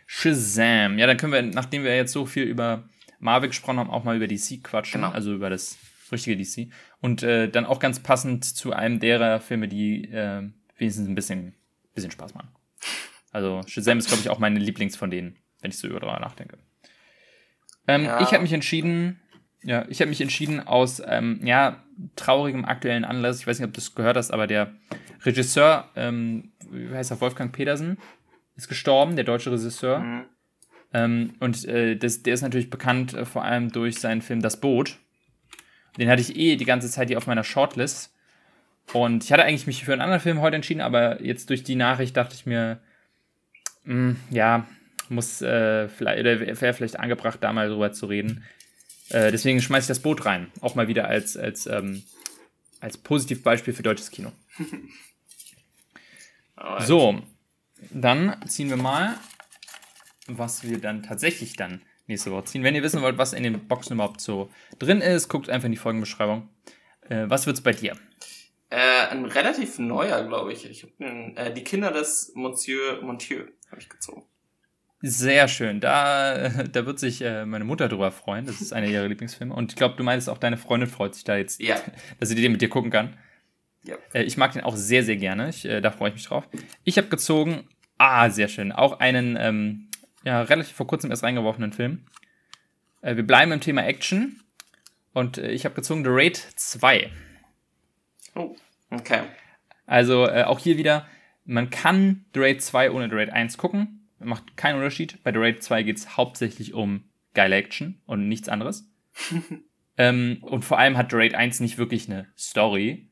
Speaker 1: Shazam. Ja, dann können wir, nachdem wir jetzt so viel über Marvel gesprochen haben, auch mal über DC quatschen. Genau. Also über das richtige DC. Und äh, dann auch ganz passend zu einem derer Filme, die äh, wenigstens ein bisschen, bisschen Spaß machen. Also Shazam ist, glaube ich, auch meine Lieblings von denen, wenn ich so über drüber nachdenke. Ähm, ja. Ich habe mich entschieden, ja, ich habe mich entschieden aus ähm, ja, traurigem aktuellen Anlass, ich weiß nicht, ob du das gehört hast, aber der Regisseur, ähm, wie heißt er, Wolfgang Pedersen, ist gestorben, der deutsche Regisseur. Mhm. Ähm, und äh, das, der ist natürlich bekannt äh, vor allem durch seinen Film Das Boot. Den hatte ich eh die ganze Zeit hier auf meiner Shortlist. Und ich hatte eigentlich mich für einen anderen Film heute entschieden, aber jetzt durch die Nachricht dachte ich mir, mh, hm, ja, muss äh, vielleicht, oder wäre vielleicht angebracht, da mal drüber zu reden. Äh, deswegen schmeiße ich das Boot rein. Auch mal wieder als, als, ähm, als Positivbeispiel für deutsches Kino. [LAUGHS] so, dann ziehen wir mal, was wir dann tatsächlich dann nächste Woche ziehen. Wenn ihr wissen wollt, was in den Boxen überhaupt so drin ist, guckt einfach in die Folgenbeschreibung. Äh, was wird's bei dir?
Speaker 2: Äh, ein relativ neuer, glaube ich. ich hab, äh, die Kinder des Monsieur Montieu habe ich gezogen.
Speaker 1: Sehr schön. Da, [LAUGHS] da wird sich äh, meine Mutter drüber freuen. Das ist einer ihrer Lieblingsfilme. Und ich glaube, du meinst auch, deine Freundin freut sich da jetzt, ja. [LAUGHS] dass sie den mit dir gucken kann. Ja. Äh, ich mag den auch sehr, sehr gerne. Ich, äh, da freue ich mich drauf. Ich habe gezogen, ah, sehr schön, auch einen ähm, ja, relativ vor kurzem erst reingeworfenen Film. Äh, wir bleiben im Thema Action. Und äh, ich habe gezogen The Raid 2.
Speaker 2: Oh, okay.
Speaker 1: Also äh, auch hier wieder, man kann The Raid 2 ohne The Raid 1 gucken macht keinen Unterschied. Bei The Raid 2 geht es hauptsächlich um geile Action und nichts anderes. [LAUGHS] ähm, und vor allem hat The Raid 1 nicht wirklich eine Story.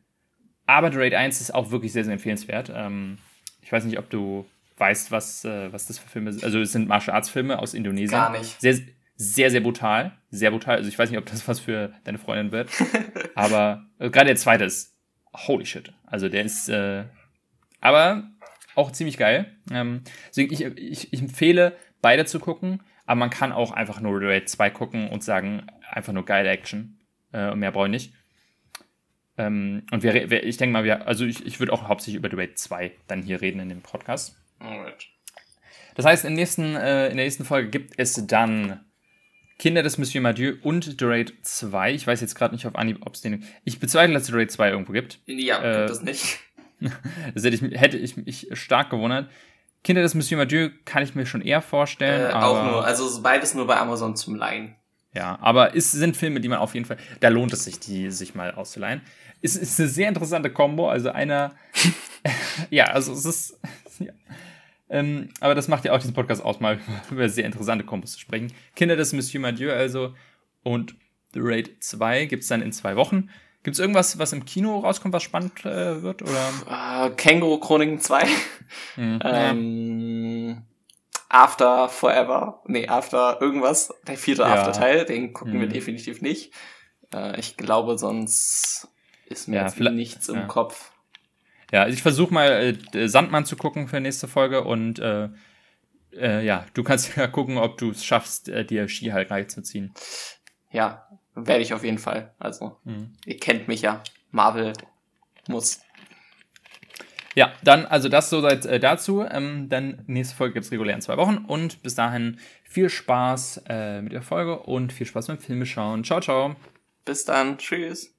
Speaker 1: Aber The Raid 1 ist auch wirklich sehr, sehr empfehlenswert. Ähm, ich weiß nicht, ob du weißt, was, äh, was das für Filme sind. Also es sind Martial Arts Filme aus Indonesien.
Speaker 2: Gar nicht.
Speaker 1: Sehr, sehr, sehr brutal. Sehr brutal. Also ich weiß nicht, ob das was für deine Freundin wird. [LAUGHS] aber äh, gerade der zweite ist holy shit. Also der ist äh, aber auch ziemlich geil. Ähm, deswegen, ich, ich, ich empfehle, beide zu gucken, aber man kann auch einfach nur Raid 2 gucken und sagen, einfach nur geile Action. Äh, und mehr brauche ich nicht. Ähm, und wir, wir, ich denke mal, wir, also ich, ich würde auch hauptsächlich über The Raid 2 dann hier reden in dem Podcast. Alright. Das heißt, in, nächsten, äh, in der nächsten Folge gibt es dann Kinder des Monsieur Madieu und The Raid 2. Ich weiß jetzt gerade nicht auf Anhieb, ob es den. Ich bezweifle, dass es The Raid 2 irgendwo gibt.
Speaker 2: Ja, äh, gibt es nicht. [LAUGHS]
Speaker 1: das hätte ich, hätte ich mich stark gewundert. Kinder des Monsieur Mathieu kann ich mir schon eher vorstellen.
Speaker 2: Äh, auch nur, also beides nur bei Amazon zum Leihen.
Speaker 1: Ja, aber es sind Filme, die man auf jeden Fall, da lohnt es sich, die sich mal auszuleihen. Es ist eine sehr interessante Kombo, also einer, [LAUGHS] ja, also es ist, [LAUGHS] ja. Ähm, aber das macht ja auch diesen Podcast aus, mal [LAUGHS] über sehr interessante Kombos zu sprechen. Kinder des Monsieur Mathieu also und The Raid 2 gibt es dann in zwei Wochen. Gibt es irgendwas, was im Kino rauskommt, was spannend äh, wird? Oder?
Speaker 2: Uh, Känguru Chroniken 2. [LAUGHS] Mhm. Ähm, After Forever. Nee, After irgendwas. Der vierte ja. After-Teil. Den gucken mhm. wir definitiv nicht. Äh, ich glaube, sonst ist mir ja, jetzt nichts im. Kopf.
Speaker 1: Ja, also ich versuche mal äh, Sandmann zu gucken für nächste Folge und äh, äh, ja, du kannst [LAUGHS] ja gucken, ob du es schaffst, äh, dir Ski halt reinzuziehen.
Speaker 2: Ja, werde ich auf jeden Fall. Also, mhm. ihr kennt mich ja. Marvel muss.
Speaker 1: Ja, dann, also das so seit äh, dazu. Ähm, dann nächste Folge gibt es regulär in zwei Wochen. Und bis dahin viel Spaß äh, mit der Folge und viel Spaß beim Filme schauen. Ciao, ciao.
Speaker 2: Bis dann. Tschüss.